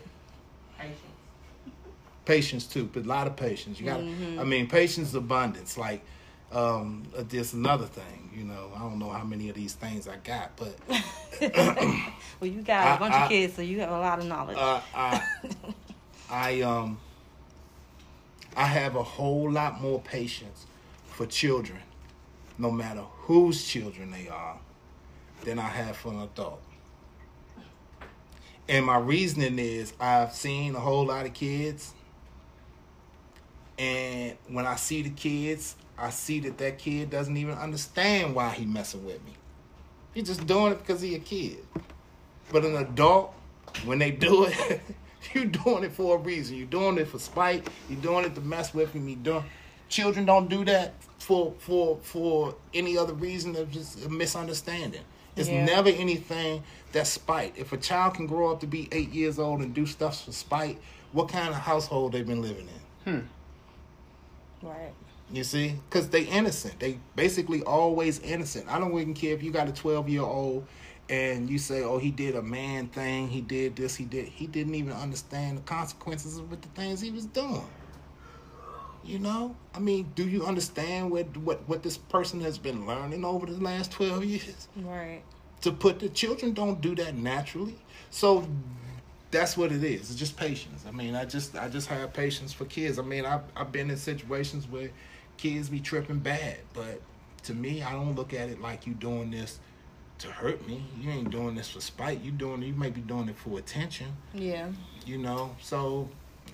patience too, but a lot of patience. You got. to I mean, patience, abundance. Like, um, uh, there's another thing. You know, I don't know how many of these things I got, but [laughs] Well, you got I- a bunch I- of kids, so you have a lot of knowledge. uh, I, [laughs] I um, I have a whole lot more patience for children, no matter whose children they are, than I have for an adult. And my reasoning is I've seen a whole lot of kids, and when I see the kids, I see that that kid doesn't even understand why he messing with me. He's just doing it because he a kid. But an adult, when they do it, [laughs] you doing it for a reason. You're doing it for spite. You're doing it to mess with me. You doing. Children don't do that for for for any other reason than just a misunderstanding. It's Yeah. never anything that's spite. If a child can grow up to be eight years old and do stuff for spite, what kind of household they've been living in? Hmm. Right. You see, because they innocent. They basically always innocent. I don't even care if you got a twelve year old and you say, "Oh, he did a man thing. He did this. He did." He didn't even understand the consequences of what the things he was doing. You know, I mean, do you understand what what what this person has been learning over the last twelve years? Right. To put the children don't do that naturally. So that's what it is. It's just patience. I mean, I just I just have patience for kids. I mean, I've I've been in situations where kids be tripping bad, but to me, I don't look at it like you doing this to hurt me. You ain't doing this for spite. You doing you may be doing it for attention. Yeah. You know, so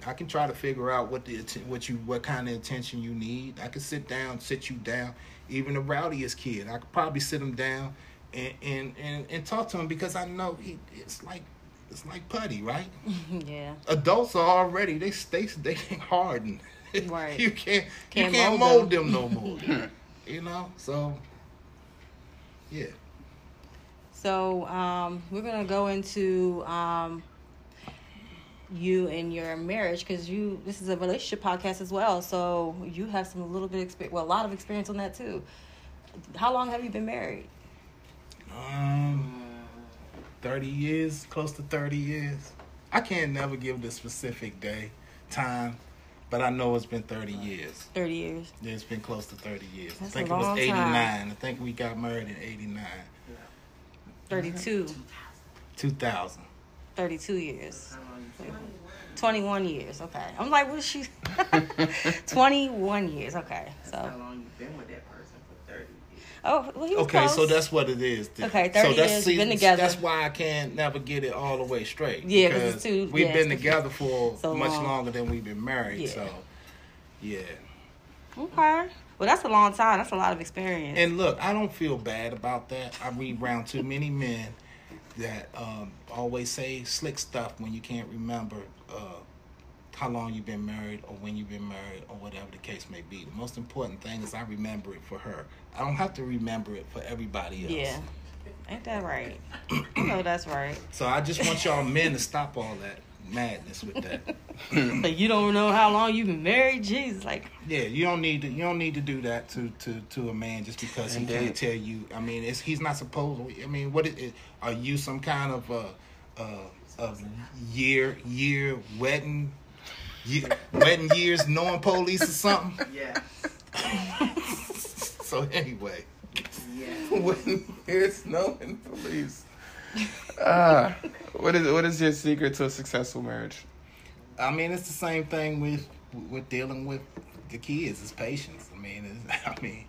I can try to figure out what the what you what kind of attention you need. I can sit down, sit you down. Even the rowdiest kid, I could probably sit him down and and and, and talk to him because I know he it's like it's like putty, right? [laughs] yeah. Adults are already they they they hardened. Right. [laughs] you can't, Can't you can't mold mold them no more. [laughs] you know, so yeah. So um, we're gonna go into um, you and your marriage because you this is a relationship podcast as well. So you have some little bit experience, well, a lot of experience on that too. How long have you been married? Um, thirty years, close to thirty years. I can't never give the specific day, time, but I know it's been thirty years. Thirty years. Yeah, it's been close to thirty years. That's I think a it was 89. time. I think we got married in eighty nine. Thirty-two. Two thousand. Thirty-two years. Twenty-one years. Okay. I'm like, what is she? [laughs] Twenty-one years. Okay. That's So. how long you've been with that person for 30 years. Oh, well, he was Okay, so that's what it is. then. Okay, 30 so that's, years, see, been together. That's why I can't never get it all the way straight. Yeah, 'cause because it's too- We've yeah, been together for so much long. longer than we've been married. Yeah. So, yeah. Okay. Well, that's a long time. That's a lot of experience. And look, I don't feel bad about that. I read around too many men that um, always say slick stuff when you can't remember uh, how long you've been married or when you've been married or whatever the case may be. The most important thing is I remember it for her. I don't have to remember it for everybody else. yeah. Ain't that right? [clears throat] I know that's right. So I just want y'all men to stop all that madness with that. [laughs] But you don't know how long you've been married. Jesus, like Yeah, you don't need to. You don't need to do that to to to a man just because he can't tell you. I mean, it's he's not supposed. I mean, what it, it, are you some kind of a, uh of year year wedding year, wedding years knowing police or something? Yeah. [laughs] So anyway, Yeah. when there's no in police. Ah, what is what is your secret to a successful marriage? I mean, it's the same thing with with dealing with the kids. It's patience. I mean, it's, [laughs] I mean,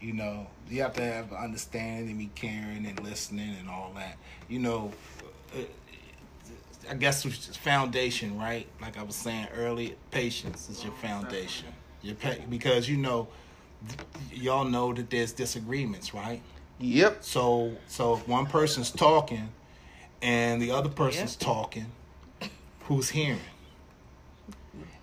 you know, you have to have understanding and be caring and listening and all that. You know, uh, I guess it's just foundation, right? Like I was saying earlier, patience is your foundation. Your pa- because you know, y'all know that there's disagreements, right? Yep. So so if one person's talking and the other person's talking, who's hearing?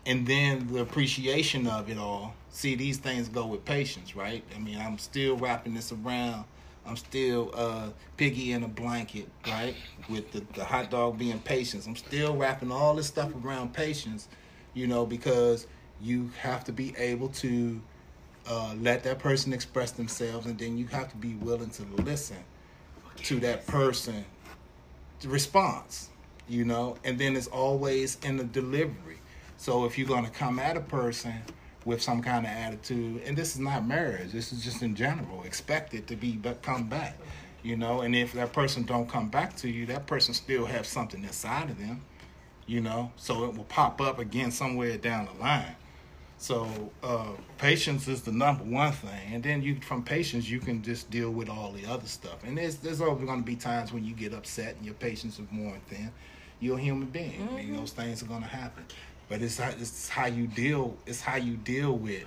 And then the appreciation of it all. See, these things go with patience, right? I mean, I'm still wrapping this around. I'm still uh, piggy in a blanket, right? With the, the hot dog being patience. I'm still wrapping all this stuff around patience, you know, because you have to be able to uh, let that person express themselves, and then you have to be willing to listen to that person response, you know, and then it's always in the delivery. So if you're going to come at a person with some kind of attitude, and this is not marriage, this is just in general, expect it to be but come back, you know, and if that person don't come back to you, that person still have something inside of them, you know, so it will pop up again somewhere down the line. So uh, patience is the number one thing, and then you from patience you can just deal with all the other stuff. And there's there's always going to be times when you get upset and your patience is worn thin. You're a human being. I mean, those things are going to happen. But it's how, it's how you deal. It's how you deal with.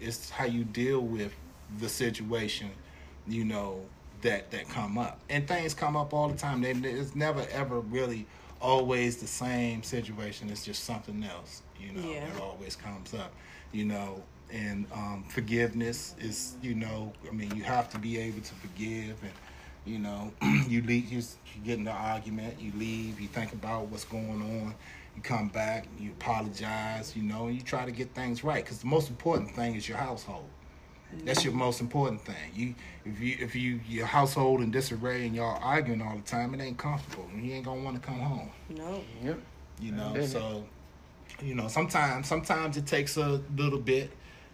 It's how you deal with the situation. You know that that come up, and things come up all the time. They, it's never ever really always the same situation. It's just something else. You know, Yeah. that always comes up. You know, and um, forgiveness is. You know, I mean, you have to be able to forgive and. You know, [clears throat] you leave, you you get in the argument, you leave, you think about what's going on, you come back, you apologize, you know, and you try to get things right. Because the most important thing is your household. That's your most important thing. You, if you, if you, your household in disarray and y'all arguing all the time, it ain't comfortable, and you ain't gonna want to come home. no. Yep. You know, Yeah. so, you know, sometimes, sometimes it takes a little bit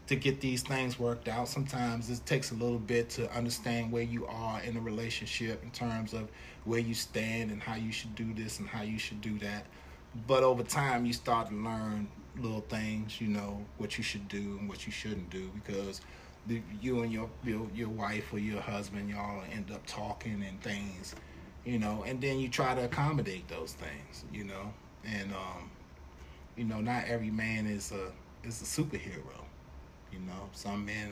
to get these things worked out. Sometimes it takes a little bit to understand where you are in a relationship in terms of where you stand and how you should do this and how you should do that. But over time, you start to learn little things, you know, what you should do and what you shouldn't do because the, you and your, your your wife or your husband, y'all end up talking and things, you know, and then you try to accommodate those things, you know, and um, you know, not every man is a is a superhero. You know, some men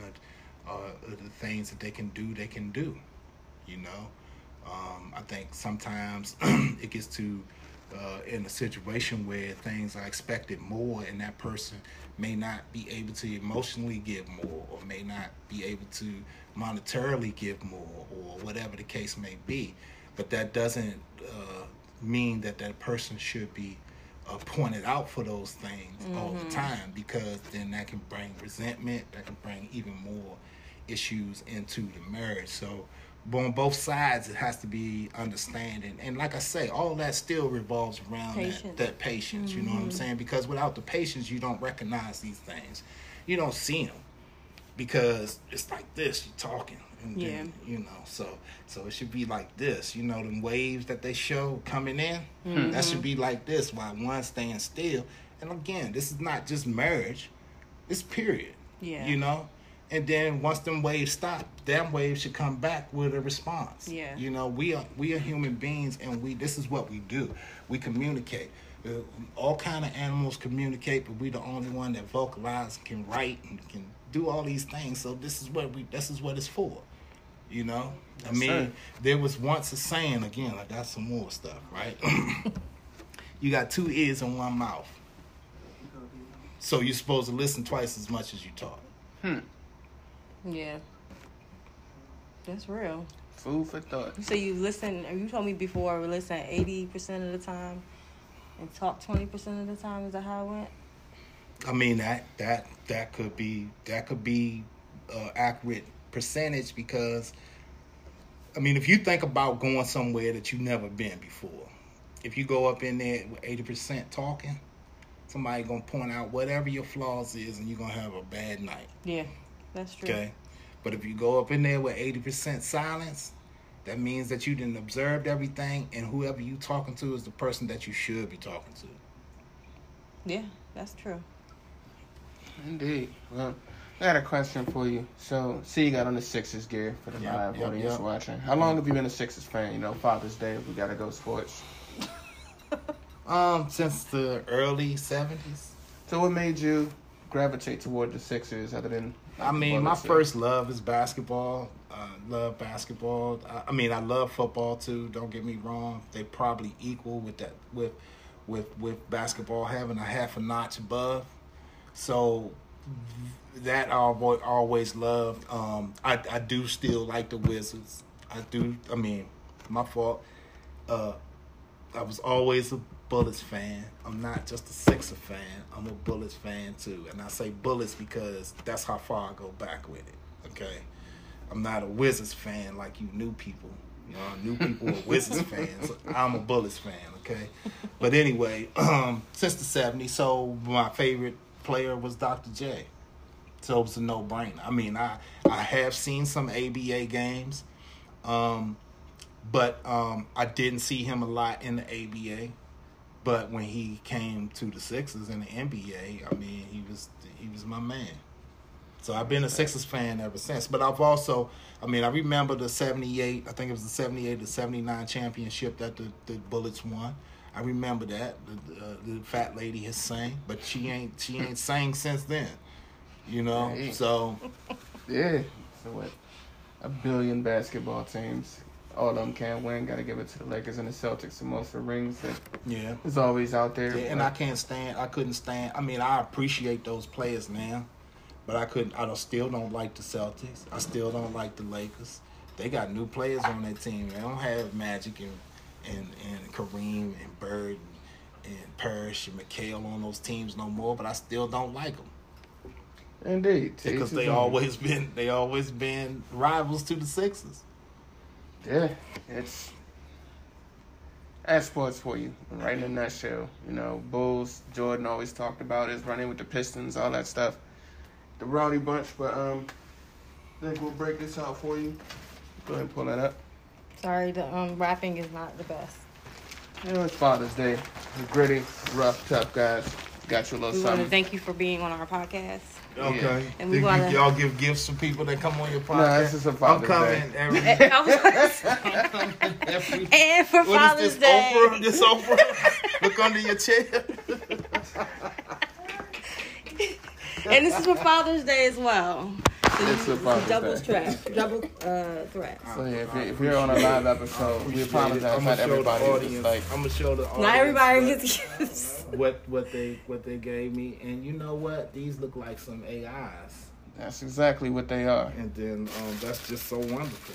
are, are, the things that they can do, they can do. You know, um, I think sometimes [clears throat] it gets to uh, in a situation where things are expected more, and that person may not be able to emotionally give more, or may not be able to monetarily give more, or whatever the case may be. But that doesn't uh, mean that that person should be uh, pointed out for those things all the time because then that can bring resentment that can bring even more issues into the marriage. So, but on both sides, it has to be understanding. And like I say, all that still revolves around that, Patience. that patience. You know what I'm mm-hmm. saying? Because without the patience, you don't recognize these things. You don't see them because it's like this. You're talking, and Yeah. then, you know. So, so it should be like this. You know, the waves that they show coming in. Mm-hmm. That should be like this while one stands still. And again, this is not just marriage. It's period. Yeah. You know? And then once them waves stop, them waves should come back with a response. Yeah. You know, we are we are human beings and we this is what we do. We communicate. Uh, all kind of animals communicate, but we the only one that vocalize, can write, and can do all these things. So this is what we this is what it's for. You know? I mean, sir. there was once a saying again, I got some more stuff, right? [coughs] you got two ears and one mouth. So you're supposed to listen twice as much as you talk. Yeah. That's real. Food for thought. So you listen, you told me before, we listen 80% of the time and talk 20% of the time. Is that how it went? I mean that that that could be that could be uh, accurate percentage because I mean if you think about going somewhere that you've never been before, if you go up in there with eighty percent talking, somebody gonna point out whatever your flaws is and you're gonna have a bad night. Yeah, that's true. Okay, but if you go up in there with eighty percent silence, that means that you didn't observe everything and whoever you talking to is the person that you should be talking to. Yeah, that's true. Indeed. Well, I got a question for you. So, see, you got on the Sixers gear for the Yep, live yep, audience yep. watching. How long have you been a Sixers fan? You know, Father's Day, we gotta go sports. [laughs] Um, since the early seventies. So, what made you gravitate toward the Sixers other than? I mean, my uh, first love is basketball. I love basketball. I, I mean, I love football too. Don't get me wrong; they probably equal with that with with with basketball having a half a notch above. So that I always always loved. Um, I I do still like the Wizards. I do. I mean, my fault. Uh, I was always a Bullets fan. I'm not just a Sixer fan. I'm a Bullets fan too. And I say Bullets because that's how far I go back with it. Okay. I'm not a Wizards fan like you new people. You know, new people are Wizards [laughs] fans. I'm a Bullets fan, okay? But anyway, [clears throat] um, since the 70s, so my favorite player was Dr. J. So it was a no brainer. I mean, I, I have seen some ABA games, um, but um, I didn't see him a lot in the ABA. But when he came to the Sixers in the NBA, I mean, he was he was my man. So I've been a Sixers fan ever since. But I've also, I mean, I remember the '78. I think it was the '78 to '79 championship that the, the Bullets won. I remember that the, uh, the fat lady has sang, but she ain't she ain't sang since then. You know, Hey. so [laughs] Yeah. So what? A billion basketball teams. All of them can't win. Got to give it to the Lakers and the Celtics. The most of rings that yeah. is always out there. Yeah, and I can't stand. I couldn't stand. I mean, I appreciate those players now, but I couldn't. I don't, still don't like the Celtics. I still don't like the Lakers. They got new players on their team. They don't have Magic and and, and Kareem and Bird and, and Parish and McHale on those teams no more. But I still don't like them Indeed. because they always been they always been rivals to the Sixers. Yeah, it's that's sports for you, right in a nutshell. You know, Bulls. Jordan always talked about is running with the Pistons, all that stuff. The rowdy bunch, but um, I think we'll break this out for you. Go ahead and pull that up. Sorry, the um, rapping is not the best. You know, it's Father's Day. It's gritty, rough, tough guys. Got you a little We want to something. thank you for being on our podcast. Okay. And we wanna- you, y'all give gifts to people that come on your podcast. No, this is a I'm coming Day. every. [laughs] [laughs] [laughs] and every for What Father's is this, Day. Oprah? This Oprah? Look under your chair. And this is for Father's Day as well. So It's you- for Father's double Day. threat. Double uh, threat. So yeah, if, you, if you're on a live episode, we apologize. I'm Not gonna the everybody audience. like I'm gonna show the audience. Not everybody gets gifts. what what they what they gave me, and you know what? These look like some AIs. That's exactly what they are. and then um, that's just so wonderful.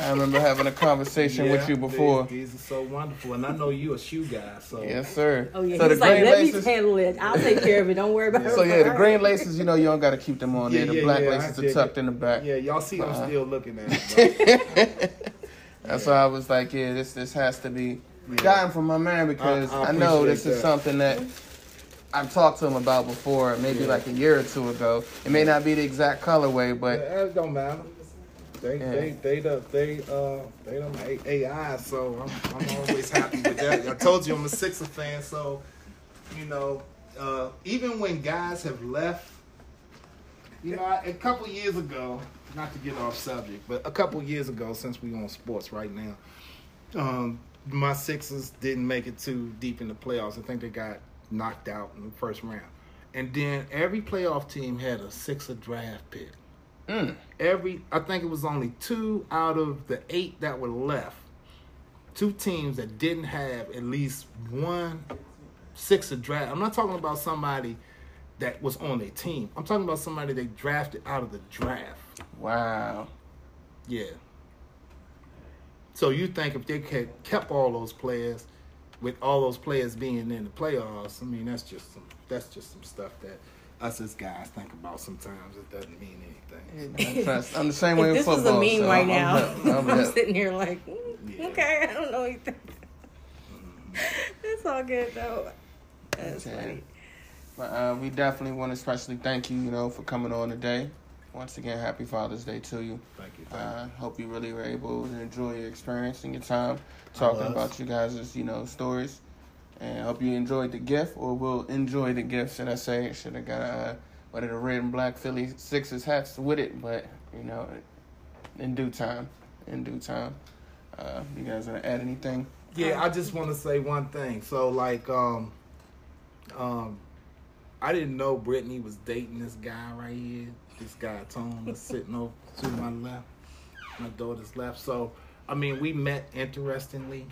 I remember having a conversation with you before. These, these are so wonderful, and I know you a shoe guy, so Yes, sir. Oh yeah, So the he's like, green let laces. me handle it. I'll take care of it. Don't worry about it. So yeah, the green laces, you know, you don't got to keep them on Yeah, there. The yeah, black yeah, I laces are tucked it. in the back. yeah, y'all see I'm Uh-huh. still looking at it. [laughs] That's why I was like, yeah, this this has to be gotten from my man because I- I I, know appreciate this is that. something that I've talked to him about before, maybe Yeah. like a year or two ago. It may not be the exact colorway, but Yeah, it don't matter. They Yeah. they they the they uh they don't AI, so I'm I'm always happy with that. I told you I'm a Sixer fan, so you know, uh, even when guys have left, you know, I, a couple years ago, not to get off subject, but a couple years ago, since we on sports right now, um, my Sixers didn't make it too deep in the playoffs. I think they got knocked out in the first round, and then every playoff team had a Sixer draft pick mm, every I think it was only two out of the eight that were left. Two teams that didn't have at least one Sixer draft. I'm not talking about somebody that was on their team. I'm talking about somebody they drafted out of the draft. wow. Yeah. So you think if they had kept all those players, with all those players being in the playoffs, I mean that's just some that's just some stuff that us as guys think about sometimes. It doesn't mean anything. Trust- I'm the [laughs] same way If with this was football. a meme so right I'm, now, [laughs] I'm, I'm, I'm hip. sitting here like, mm, Yeah. okay, I don't know anything. [laughs] it's all good though. That's Yeah. funny. But uh, we definitely want to especially thank you, you know, for coming on today. Once again, happy Father's Day to you. Thank you. You. Uh, hope you really were able to enjoy your experience and your time talking about you guys' you know stories. And hope you enjoyed the gift, or will enjoy the gift. Should I say? Should have got uh, one of the red and black Philly Sixers hats with it, but you know, in due time. In due time. Uh, you guys want to add anything? Yeah, I just want to say one thing. So like, um, um, I didn't know Brittany was dating this guy right here. This guy Tone was sitting over to my left, my daughter's left. So I mean, we met interestingly,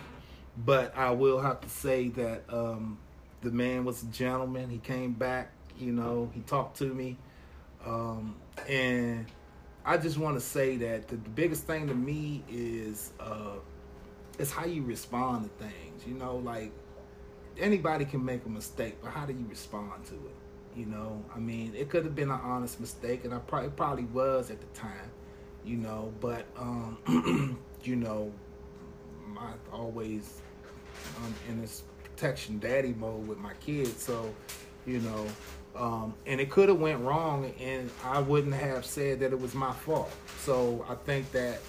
but I will have to say that um, the man was a gentleman. He came back, you know, he talked to me, um, and I just want to say that the, the biggest thing to me is. Uh, it's how you respond to things. You know, like anybody can make a mistake, but how do you respond to it? You know, I mean, it could have been an honest mistake, and I probably probably was at the time. You know, but um, [clears throat] you know, I always um, in this protection daddy mode with my kids, so you know. Um, and it could have went wrong, and I wouldn't have said that it was my fault. So I think that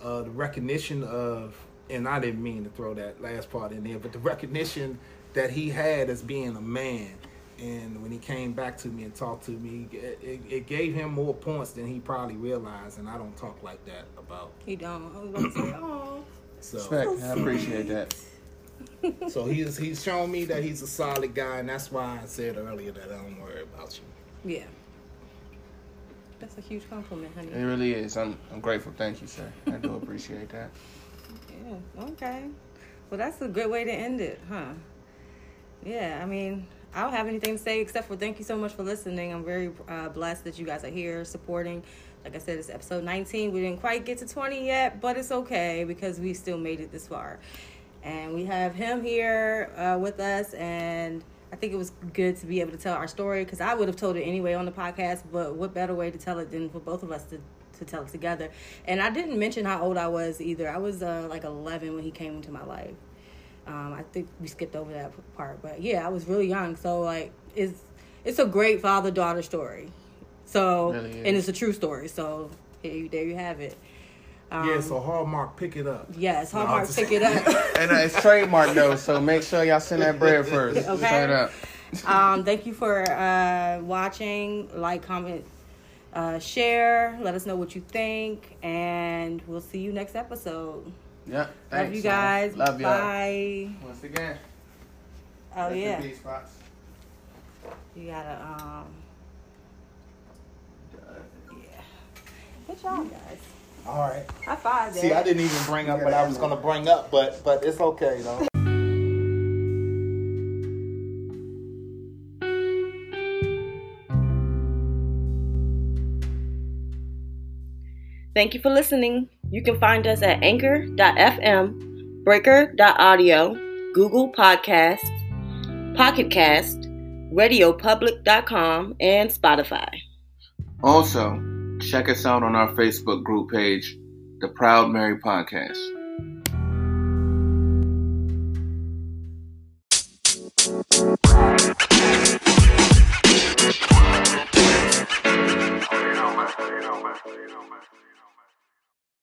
uh, the recognition of, and I didn't mean to throw that last part in there, but the recognition that he had as being a man, and when he came back to me and talked to me, it, it, it gave him more points than he probably realized. And I don't talk like that about. He don't. I was gonna say, oh, So, Respect. I appreciate that. [laughs] so he's he's shown me that he's a solid guy, and that's why I said earlier that I don't worry about you. yeah. That's a huge compliment, honey. It really is. I'm I'm grateful. Thank you, sir. I do appreciate that. Yeah. Okay. Well, that's a good way to end it, huh? Yeah. I mean, I don't have anything to say except for thank you so much for listening. I'm very uh, blessed that you guys are here supporting. Like I said, it's episode 19. We didn't quite get to 20 yet, but it's okay because we still made it this far. And we have him here uh, with us, and I think it was good to be able to tell our story because I would have told it anyway on the podcast. But what better way to tell it than for both of us to to tell it together? And I didn't mention how old I was either. I was uh, like 11 when he came into my life. Um, I think we skipped over that part, but yeah, I was really young. So like, it's it's a great father daughter story. So Really and it's a true story. So here you, there you have it. Um, yeah, so Hallmark, pick it up. yes, No, Hallmark, just- pick it up. [laughs] And uh, it's trademark though, so make sure y'all send that bread [laughs] first. Okay. Straight up. um, thank you for uh, watching. Like, comment, uh, share. Let us know what you think, and we'll see you next episode. Yeah. Love you guys. Love y'all. Bye. Once again. Oh rest in yeah, peace, Pops. you gotta um. Yeah. Good job, guys. All right. High five. See, I didn't even bring up what I was gonna bring up, but but it's okay though. Thank you for listening. You can find us at anchor.fm, breaker.audio, Google Podcasts, Pocket Cast, radiopublic.com, and Spotify. Also, check us out on our Facebook group page, The Proud Merrie Podcast.